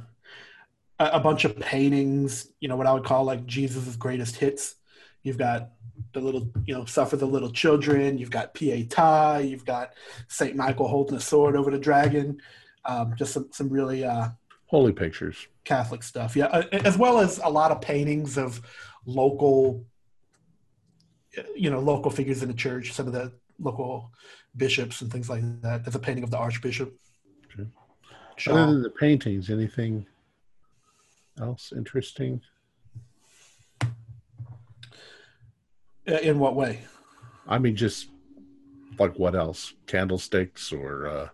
a, bunch of paintings. You know what I would call like Jesus's greatest hits. You've got the little, you know, stuff for the little children. You've got Pietà. You've got Saint Michael holding a sword over the dragon. Um, just some some really uh, Holy pictures. Catholic stuff, yeah, as well as a lot of paintings of local, you know, local figures in the church. Some of the local bishops and things like that. There's a painting of the Archbishop. Okay. Other than the paintings, anything else interesting? Uh, In what way? I mean, just like what else? Candlesticks or uh,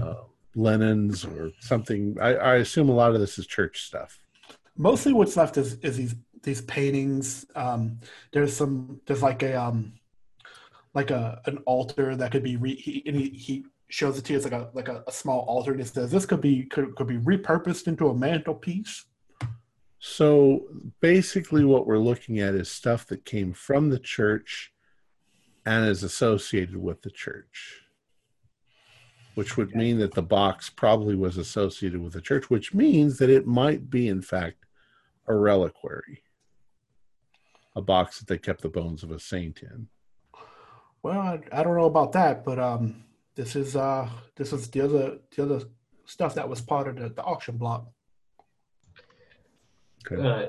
uh, linens or something. I, I assume a lot of this is church stuff. Mostly, what's left is, is these these paintings. Um, there's some. There's like a um, like a an altar that could be re, he, and he, he shows it to you as like a like a, a small altar, and it says this could be could, could be repurposed into a mantelpiece. So basically, what we're looking at is stuff that came from the church and is associated with the church, which would mean that the box probably was associated with the church, which means that it might be, in fact, a reliquary, a box that they kept the bones of a saint in. Well, I, I don't know about that, but um, this is uh this is the other the other stuff that was part of the, the auction block. Okay. Uh,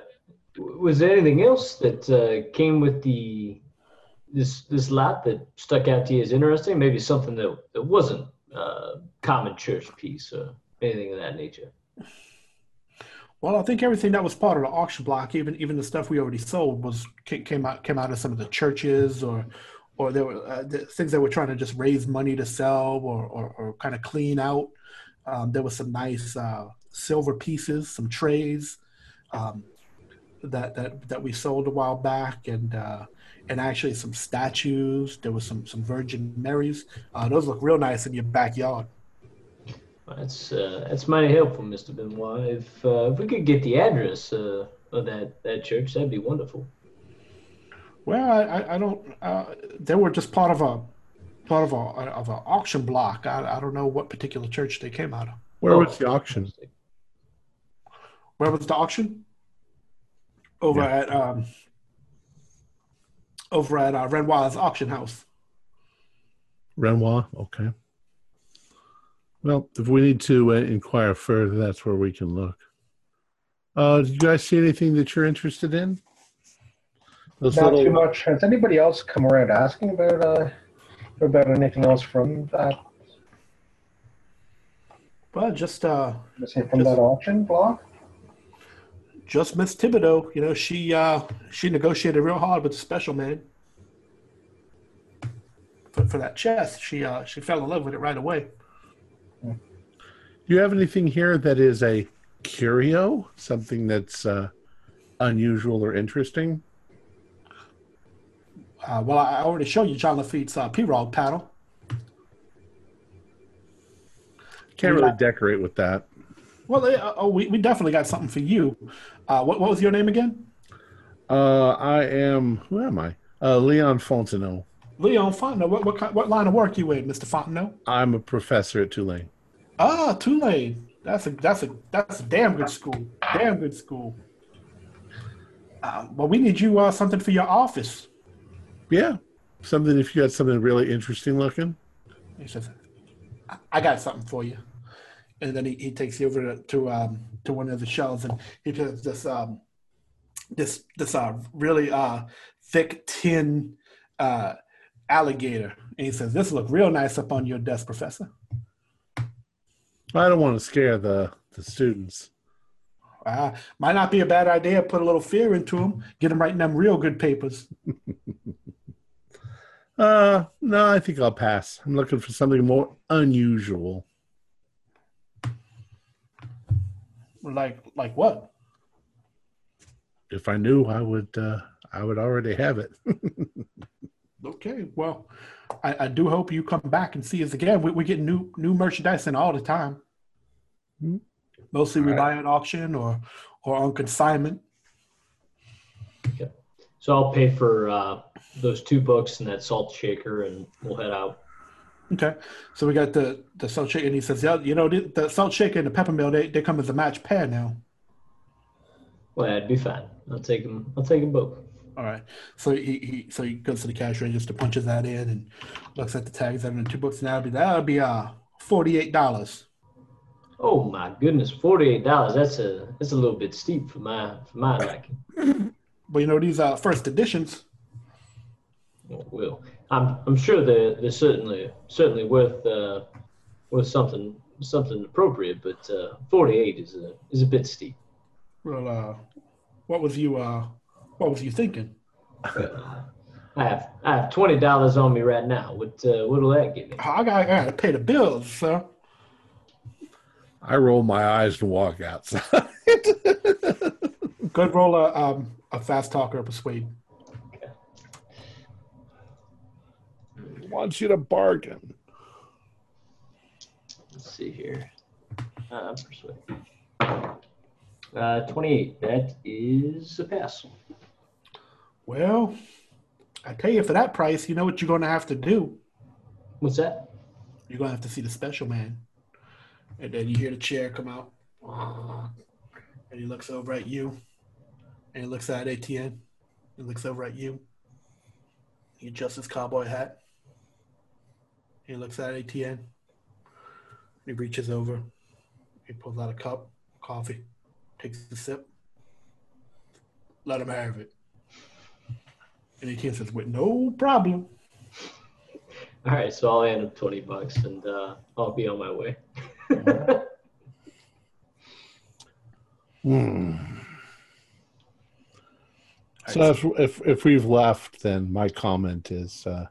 was there anything else that uh, came with the this this lot that stuck out to you as interesting? Maybe something that, that wasn't uh, common church piece or anything of that nature. Well, I think everything that was part of the auction block, even even the stuff we already sold, was came out came out of some of the churches or or there were uh, things that were trying to just raise money to sell or or, or kind of clean out. Um, there was some nice uh, silver pieces, some trays um, that that that we sold a while back, and uh, and actually some statues. There was some some Virgin Marys. Uh, those look real nice in your backyard. That's uh, that's mighty helpful, Mr. Benoit. If uh, if we could get the address of that that church, that'd be wonderful. Well, I, I, I don't. Uh, they were just part of a part of a of an auction block. I, I don't know what particular church they came out of. Where Oh. was the auction? Where was the auction? Over Yeah. at um, over at uh, Renoir's auction house. Renoir? Okay. Well, if we need to uh, inquire further, that's where we can look. Uh, did you guys see anything that you're interested in? Those Not little- too much. Has anybody else come around asking about uh, about anything else from that? Well, just uh, Let's say from that auction block. just Miss Thibodeau. You know, she uh, she negotiated real hard with the special man for, for that chest. She uh, she fell in love with it right away. Do you have anything here that is a curio, something that's uh, unusual or interesting? Uh, well, I already showed you Jean Lafitte's uh, pirogue paddle. Can't really decorate with that. Well, uh, oh, we, we definitely got something for you. Uh, what, what was your name again? Uh, I am. Who am I? Uh, Leon Fontenot. Leon Fontenot. What, what, what line of work you in, Mr. Fontenot? I'm a professor at Tulane. Ah, Tulane. That's a that's a that's a damn good school. Damn good school. Uh, well, we need you uh, something for your office. Yeah, something. If you got something really interesting looking. He says, "I- "I got something for you," and then he, he takes you over to to, um, to one of the shelves and he puts this um, this this uh, really uh, thick tin uh, alligator, and he says, "This look real nice up on your desk, Professor." I don't want to scare the the students. Uh, might not be a bad idea. Put a little fear into them. Get them writing them real good papers. Uh, no, I think I'll pass. I'm looking for something more unusual. Like like what? If I knew, I would. Uh, I would already have it. Okay, well, I, I do hope you come back and see us again. We, we get new new merchandise in all the time. Hmm. Mostly we All buy at auction or or on consignment. So I'll pay for uh, those two books and that salt shaker, and we'll head out. Okay, so we got the the salt shaker, and he says, "Yeah, you know, the, the salt shaker and the peppermill they, they come as a match pair now." Well, that'd be fine. I'll take them. I'll take them both. All right. So he, he so he goes to the cash register, punches that in, and looks at the tags. And two books and that'll be that'll be uh forty eight dollars. Oh my goodness, forty-eight dollars. That's a that's a little bit steep for my for my liking. But you know these are first editions. Well, I'm I'm sure they're they're certainly certainly worth uh, worth something something appropriate, but uh, forty-eight is a is a bit steep. Well, uh, what was you uh what was you thinking? I have I have twenty dollars on me right now. What uh, what'll that give me? I got, I got to pay the bills, sir. I roll my eyes and walk outside. Good roll a um a fast talker persuade. Wants you to bargain. Let's see here. Uh, persuade. Uh, twenty-eight. That is a pass. Well, I tell you, for that price, you know what you're going to have to do. What's that? You're going to have to see the special man. And then you hear the chair come out. And he looks over at you. And he looks at Etienne. He looks over at you. He adjusts his cowboy hat. He looks at Etienne. He reaches over. He pulls out a cup, coffee, takes a sip. Let him have it. And Etienne says, with no problem. All right, so I'll hand him twenty bucks, and uh, I'll be on my way. Hmm. So if, if if we've left, then my comment is uh,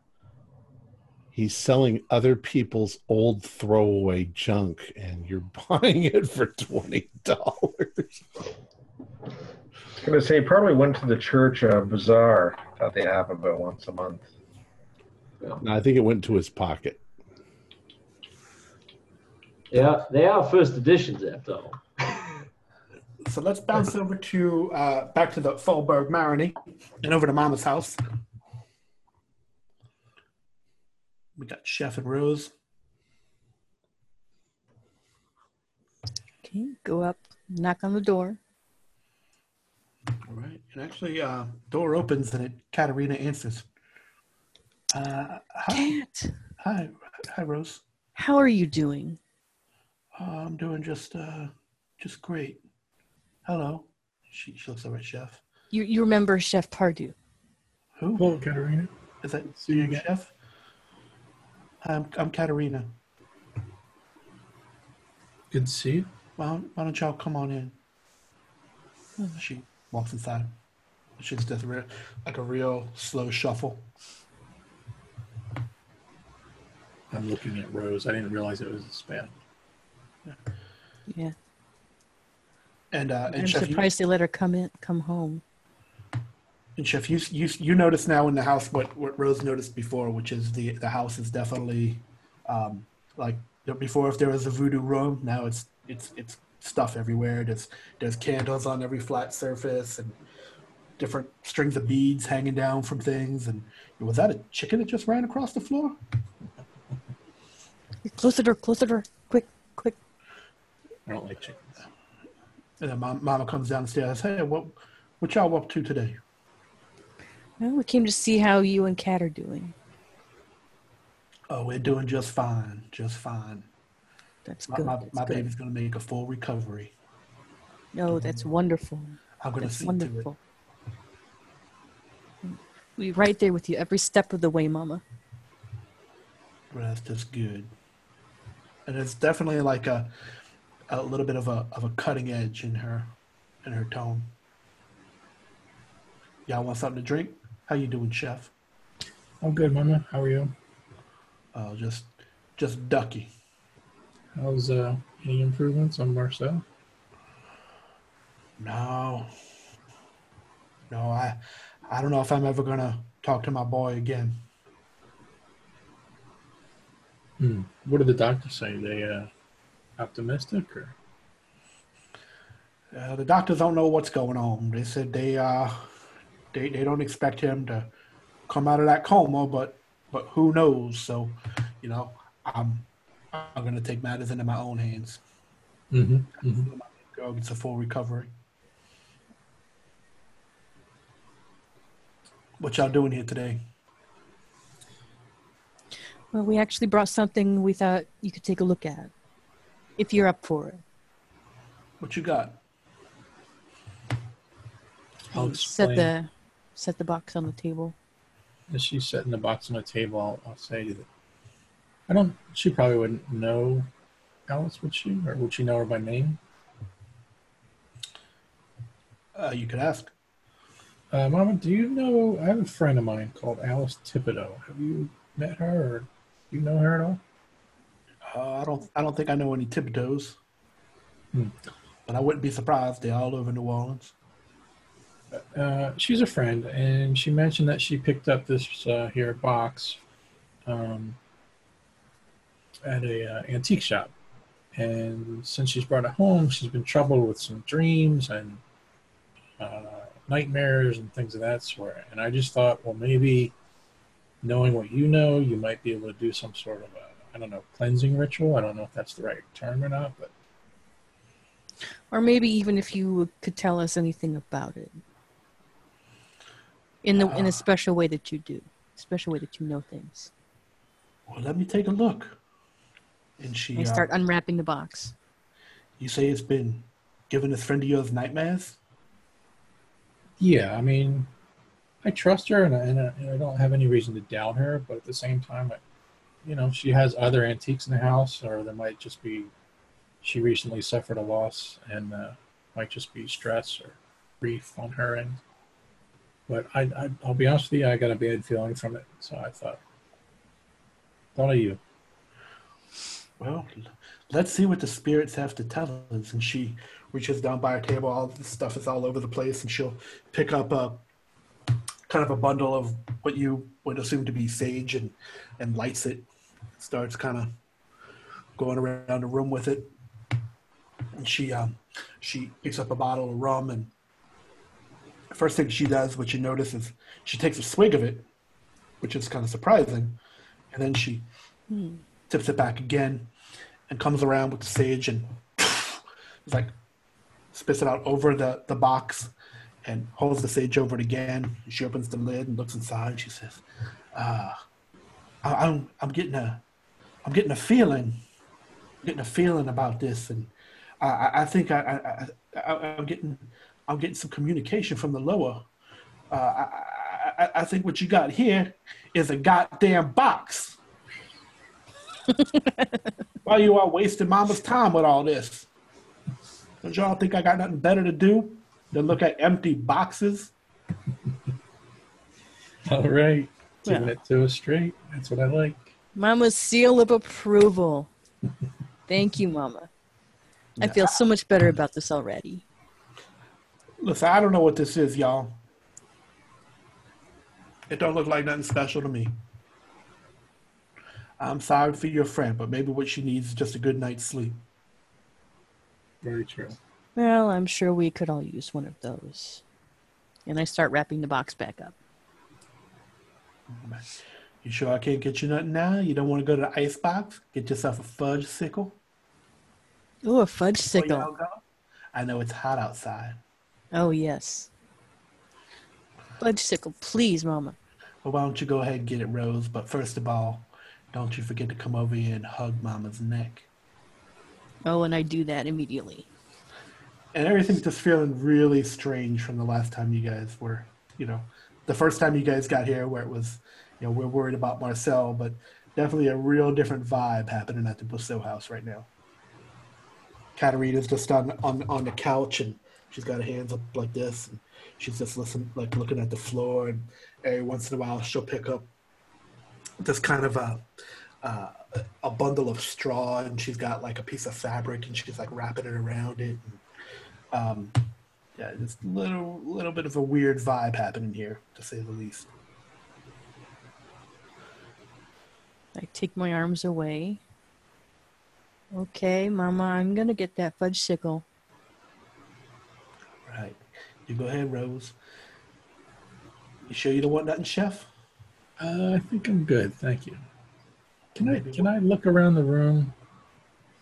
he's selling other people's old throwaway junk, and you're buying it for twenty dollars. I was going to say, probably went to the church uh, bazaar that they have about once a month. No, I think it went to his pocket. Yeah, they are first editions after all. So let's bounce over to uh, back to the Faubourg Marigny and over to Mama's house. We got Chef and Rose. Okay, go up, knock on the door. All right, and actually, uh, door opens and it Katerina answers. Uh, hi, Cat, hi, hi, Rose. how are you doing? Uh, I'm doing just, uh, just great. Hello. She, she looks over at Chef. You you remember Chef Pardew? Who Hello, Katerina. is that? See you again. Chef. Hi, I'm I'm Katerina. Good to see you. Why don't, why don't y'all come on in? She walks inside. She just does a real, like a real slow shuffle. I'm looking at Rose. I didn't realize it was a spam. Yeah, And uh, I'm and chef, you, surprised they let her come in, come home. and chef, you you you notice now in the house what what Rose noticed before, which is the the house is definitely um, like before. If there was a voodoo room, now it's it's it's stuff everywhere. There's there's candles on every flat surface and different strings of beads hanging down from things. And was that a chicken that just ran across the floor? Closer, closer, door, close quick, quick. I don't like chickens. And then mom, Mama comes downstairs. Hey, what what y'all up to today? Well, we came to see how you and Cat are doing. Oh, we're doing just fine, just fine. That's My, good. my, that's my good. baby's gonna make a full recovery. No, that's wonderful. I'm gonna That's see wonderful. We right there with you every step of the way, Mama. to it. That's just good. And it's definitely like a a little bit of a of a cutting edge in her in her tone. Y'all want something to drink? How you doing, chef? I'm good, Mama. How are you? Oh, just just ducky. How's uh, any improvements on Marcel? No. No, I I don't know if I'm ever gonna talk to my boy again. Hmm. What did the doctors say? They uh, optimistic or? Uh, the doctors don't know what's going on. They said they uh they they don't expect him to come out of that coma, but but who knows? So, you know, I'm I'm gonna take matters into my own hands. Mm-hmm. mm-hmm. My girl gets a full recovery. What y'all doing here today? Well, we actually brought something we thought you could take a look at, if you're up for it. What you got? I'll Set the set the box on the table. As she's setting the box on the table, I'll, I'll say that I don't. She probably wouldn't know Alice, would she? Or would she know her by name? Uh, you could ask. Uh, Mama, do you know? I have a friend of mine called Alice Thibodeau. Have you met her, or do you know her at all? Uh, I don't. I don't think I know any Thibodeaux. Hmm. But I wouldn't be surprised. They're all over New Orleans. Uh, she's a friend, and she mentioned that she picked up this uh, here box um, at a uh, antique shop, and since she's brought it home, she's been troubled with some dreams and uh, nightmares and things of that sort. And I just thought, well, maybe knowing what you know, you might be able to do some sort of a, I don't know, cleansing ritual. I don't know if that's the right term or not, but Or maybe even if you could tell us anything about it. In the in a special way that you do. Special way that you know things. Well, let me take a look. And she. I uh, start unwrapping the box. you say it's been giving this friend of yours nightmares. Yeah, I mean, I trust her, and I, and I, and I don't have any reason to doubt her. But at the same time, I, you know, she has other antiques in the house, or there might just be she recently suffered a loss, and uh, might just be stress or grief on her end. But I, I, I'll be honest with you, I got a bad feeling from it, so I thought, thought of you. Well, let's see what the spirits have to tell us. And she reaches down by her table. All this stuff is all over the place, and she'll pick up a kind of a bundle of what you would assume to be sage, and and lights it. Starts kind of going around the room with it. And she um she picks up a bottle of rum, and first thing she does, what you notice is she takes a swig of it, which is kind of surprising, and then she tips it back again and comes around with the sage and it's like spits it out over the, the box and holds the sage over it again. She opens the lid and looks inside. She says, uh, I, I'm, I'm getting a, I'm getting a feeling, getting a feeling about this. And I, I, I think I, I, I, I'm getting, I'm getting some communication from the Loa. Uh, I, I, I- I think what you got here is a goddamn box. Why you all wasting mama's time with all this? Don't y'all think I got nothing better to do than look at empty boxes? All right, giving Yeah. it to us straight. That's what I like. Mama's seal of approval. Thank you, Mama. I feel so much better about this already. Listen, I don't know what this is, y'all. It don't look like nothing special to me. I'm sorry for your friend, but maybe what she needs is just a good night's sleep. Very true. Well, I'm sure we could all use one of those. And I start wrapping the box back up. You sure I can't get you nothing now? You don't want to go to the ice box? Get yourself a fudge sickle? Oh, a fudge sickle. I know it's hot outside. Oh, yes. Fudge sickle, please, Mama. Well, why don't you go ahead and get it, Rose? But first of all, don't you forget to come over here and hug Mama's neck. Oh, and I do that immediately. And everything's just feeling really strange from the last time you guys were, you know, the first time you guys got here where it was, you know, we're worried about Marcel, but definitely a real different vibe happening at the Busseau house right now. Katarina's just on, on on the couch and she's got her hands up like this and she's just listening like looking at the floor and every once in a while she'll pick up this kind of a uh, a bundle of straw and she's got like a piece of fabric and she's like wrapping it around it and, um, yeah, just a little little bit of a weird vibe happening here, to say the least. I take my arms away. Okay, Mama, I'm gonna get that fudge sickle. Right. You go ahead, Rose. You sure you don't want nothing, Chef? Uh, I think I'm good, thank you. Can I can I look around the room,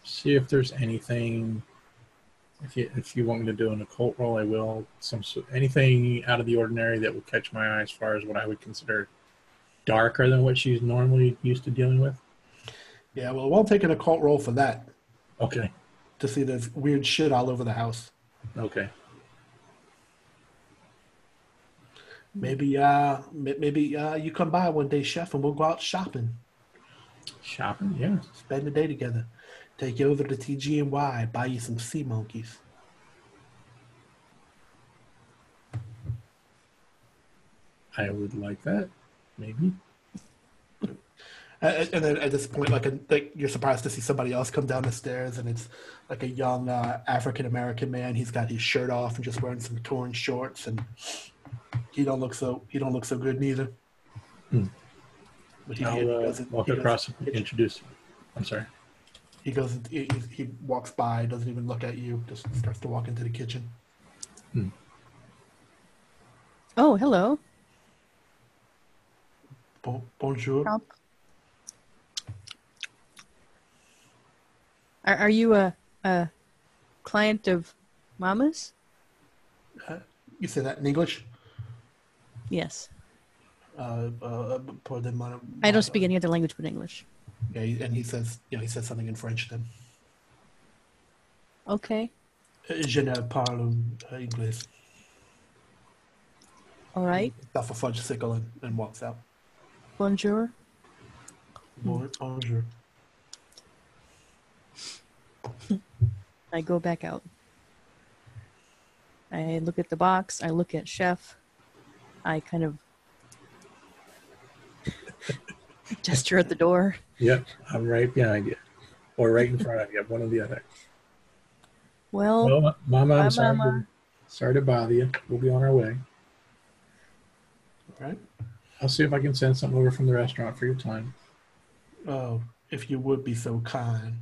see if there's anything If you if you want me to do an occult roll, I will. Some anything out of the ordinary that would catch my eye as far as what I would consider darker than what she's normally used to dealing with. Yeah, well, won't take an occult roll for that Okay. to see there's weird shit all over the house. Okay. Maybe, uh, maybe uh, you come by one day, chef, and we'll go out shopping. Shopping, yeah. Spend the day together. Take you over to TG&Y, buy you some sea monkeys. I would like that. Maybe. Uh, and then at this point, like, a, like you're surprised to see somebody else come down the stairs, and it's like a young uh, African American man. He's got his shirt off and just wearing some torn shorts, and he don't look so he don't look so good neither. Hmm. But he, I'll uh, walk across and introduce. I'm sorry. He goes. He, he- he walks by, doesn't even look at you. Just starts to walk into the kitchen. Oh, hello. Bon, bonjour. Are, are you a, a client of Mama's? You say that in English? Yes. Uh, uh, pour de mon- I don't speak any other language but English. Yeah, and he says, you know, he says something in French. Then Okay. Uh, je ne parle English. All right. Stuff a fudge sickle and, and walks out. Bonjour. Bonjour. I go back out. I look at the box. I look at Chef. I kind of gesture at the door. Yep, I'm right behind you, or right in front of you, one or the other. Well, Well, Mama, I'm sorry, Mama. To, sorry to bother you. We'll be on our way. All right. I'll see if I can send something over from the restaurant for your time. Oh, if you would be so kind.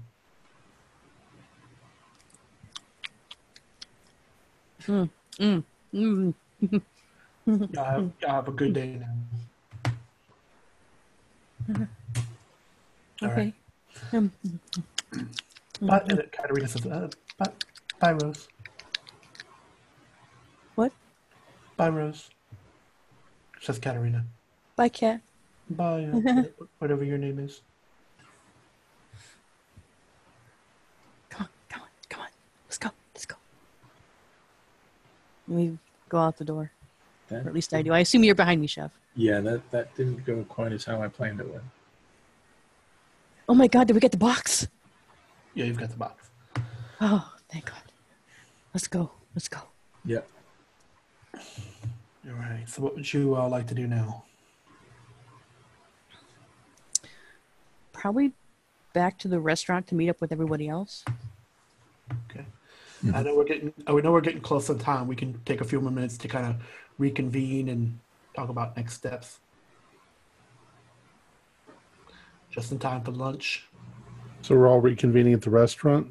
mm, Y'all have, y'all have a good day now. Okay. right. Um, Bye, and Katarina says, uh, bye, bye, Rose. what? Bye, Rose. Says Katarina. Bye, cat. Bye, uh, whatever your name is. Come on, come on, come on. Let's go. Let's go. We go out the door. Or at least I do. I assume you're behind me, Chef. Yeah, that that didn't go quite as how I planned it would. Oh my God! Did we get the box? Yeah, you've got the box. Oh, thank God. Let's go. Let's go. Yep. All right. So, what would you uh, like to do now? Probably back to the restaurant to meet up with everybody else. Okay. I know we're getting. I know we're getting close on time. We can take a few more minutes to kind of reconvene and talk about next steps. Just in time for lunch. So we're all reconvening at the restaurant.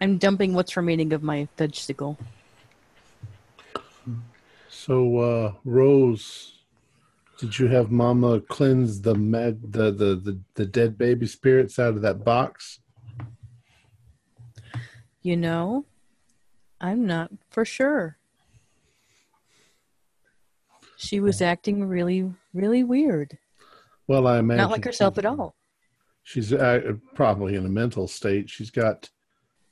I'm dumping what's remaining of my vegetable. So uh, Rose, did you have Mama cleanse the mad the, the the the dead baby spirits out of that box? You know, I'm not for sure. She was acting really, really weird. Well, I imagine Not like herself at all. She's uh, probably in a mental state. She's got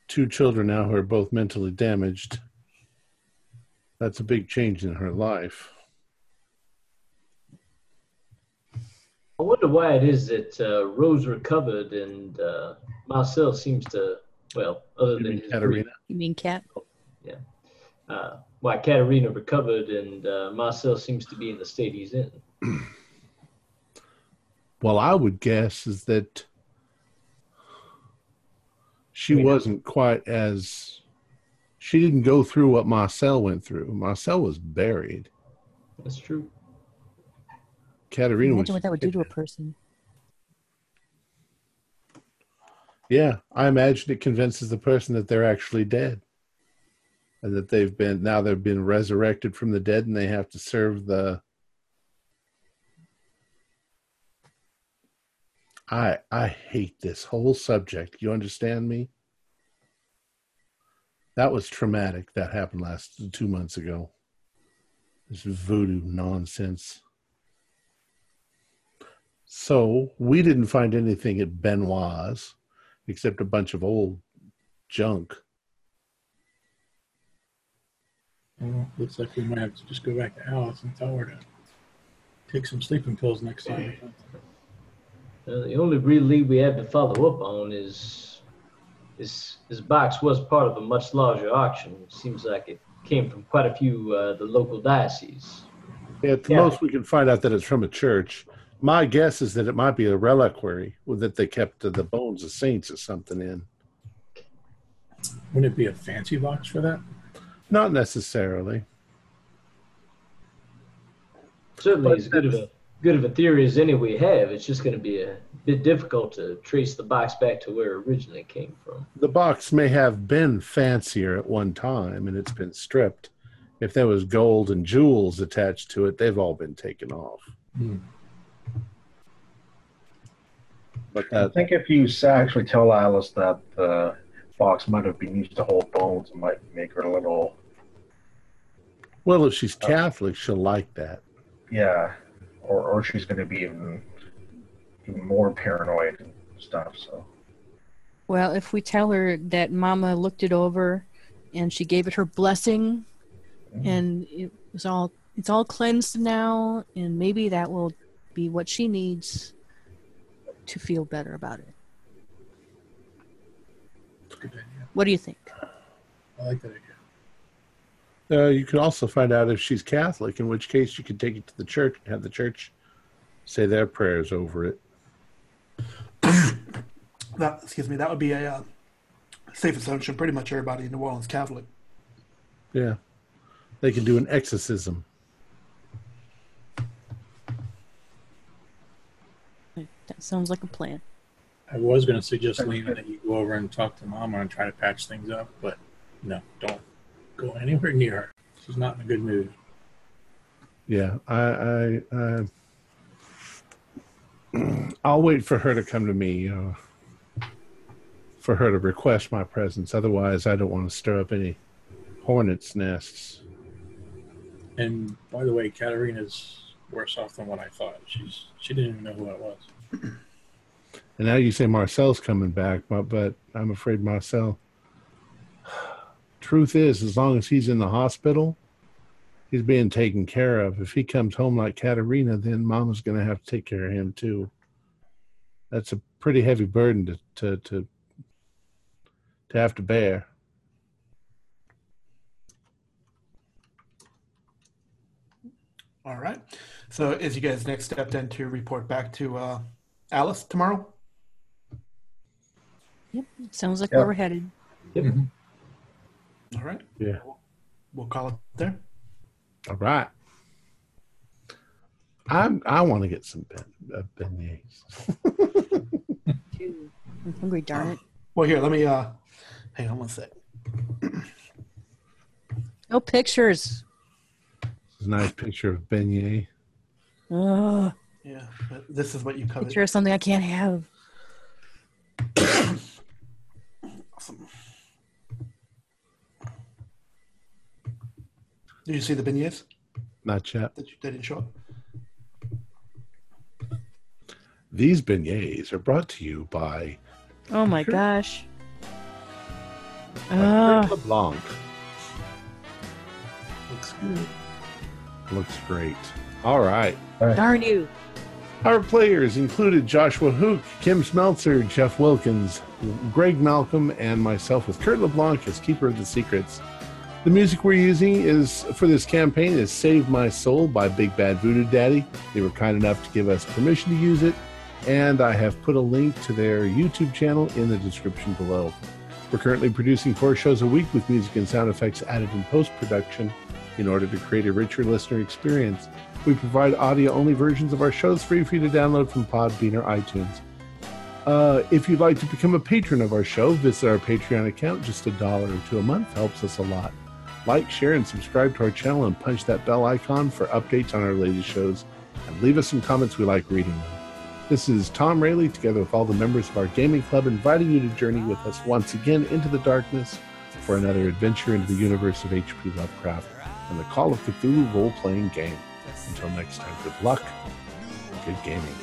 two children now who are both mentally damaged. That's a big change in her life. I wonder why it is that uh, Rose recovered and uh, Marcel seems to, well, other You than mean his Katerina? You mean cat? Yeah. Uh, why Katerina recovered and uh, Marcel seems to be in the state he's in. Well, I would guess is that she We know. wasn't quite as she didn't go through what Marcel went through. Marcel was buried. That's true. Katerina was Imagine what that would do to a person. Yeah, I imagine it convinces the person that they're actually dead. And that they've been now they've been resurrected from the dead and they have to serve the I I hate this whole subject. You understand me? That was traumatic. That happened last two months ago. This voodoo nonsense. So we didn't find anything at Benoit's except a bunch of old junk. Well, looks like we might have to just go back to Alice and tell her to take some sleeping pills next time. Uh, the only real lead we have to follow up on is this this box was part of a much larger auction. It seems like it came from quite a few uh, the local dioceses. At the Yeah. most, we can find out that it's from a church. My guess is that it might be a reliquary that they kept the bones of saints or something in. Wouldn't it be a fancy box for that? Not necessarily. Certainly, But as good of a good of a theory as any we have, it's just going to be a bit difficult to trace the box back to where it originally came from. The box may have been fancier at one time and it's been stripped. If there was gold and jewels attached to it, they've all been taken off. Hmm. But I think if you actually tell Alice that the box might have been used to hold bones, it might make her a little, well, if she's uh, Catholic, she'll like that. yeah, or or she's going to be even even more paranoid and stuff. So Well, if we tell her that Mama looked it over and she gave it her blessing mm-hmm. and it was all it's all cleansed now and maybe that will be what she needs to feel better about it. Good idea. What do you think? I like that idea. Uh, you could also find out if she's Catholic, in which case you could take it to the church and have the church say their prayers over it. That excuse me. That would be a uh, safe assumption. Pretty much everybody in New Orleans Catholic. Yeah. They can do an exorcism. That sounds like a plan. I was going to suggest, Lena, that you go over and talk to Mama and try to patch things up, but no, don't go anywhere near her. She's not in a good mood. Yeah, I, I, I I'll wait for her to come to me, uh, for her to request my presence. Otherwise, I don't want to stir up any hornets' nests. And by the way, Katarina's worse off than what I thought. She's she didn't even know who I was. And now you say Marcel's coming back, but, but I'm afraid Marcel. Truth is, as long as he's in the hospital, he's being taken care of. If he comes home like Katerina, then Mama's going to have to take care of him too. That's a pretty heavy burden to to to, to have to bear. All right. So is you guys next step then to report back to uh, Alice tomorrow? Sounds like Yeah. where we're headed. All right. Yeah. We'll call it there. All right. I'm I want to get some ben, uh, beignets. Dude, I'm hungry, darn it. Well, here, let me. uh Hang on one sec. No pictures. a nice picture of beignet. Ugh, Yeah, but this is what you covered. picture of something I can't have. Awesome. Did you see the beignets Not yet. that you, they didn't show up? These beignets are brought to you by Oh my gosh. by Ugh. Kurt ah. LeBlanc. Looks good. Looks great. All right. darn you. Our players included Joshua Hook, Kim Smeltzer, Jeff Wilkins, Greg Malcolm, and myself with Kurt LeBlanc as Keeper of the Secrets. The music we're using is for this campaign is Save My Soul by Big Bad Voodoo Daddy. They were kind enough to give us permission to use it, and I have put a link to their YouTube channel in the description below. We're currently producing four shows a week with music and sound effects added in post production in order to create a richer listener experience. We provide audio only versions of our shows free for you to download from Podbean or iTunes. Uh, if you'd like to become a patron of our show, visit our Patreon account. Just a dollar or two a month helps us a lot. Like, share, and subscribe to our channel and punch that bell icon for updates on our latest shows. And leave us some comments, we like reading them. This is Tom Rayleigh, together with all the members of our gaming club, inviting you to journey with us once again into the darkness for another adventure into the universe of H.P. Lovecraft and the Call of Cthulhu role playing game. Until next time, good luck good gaming.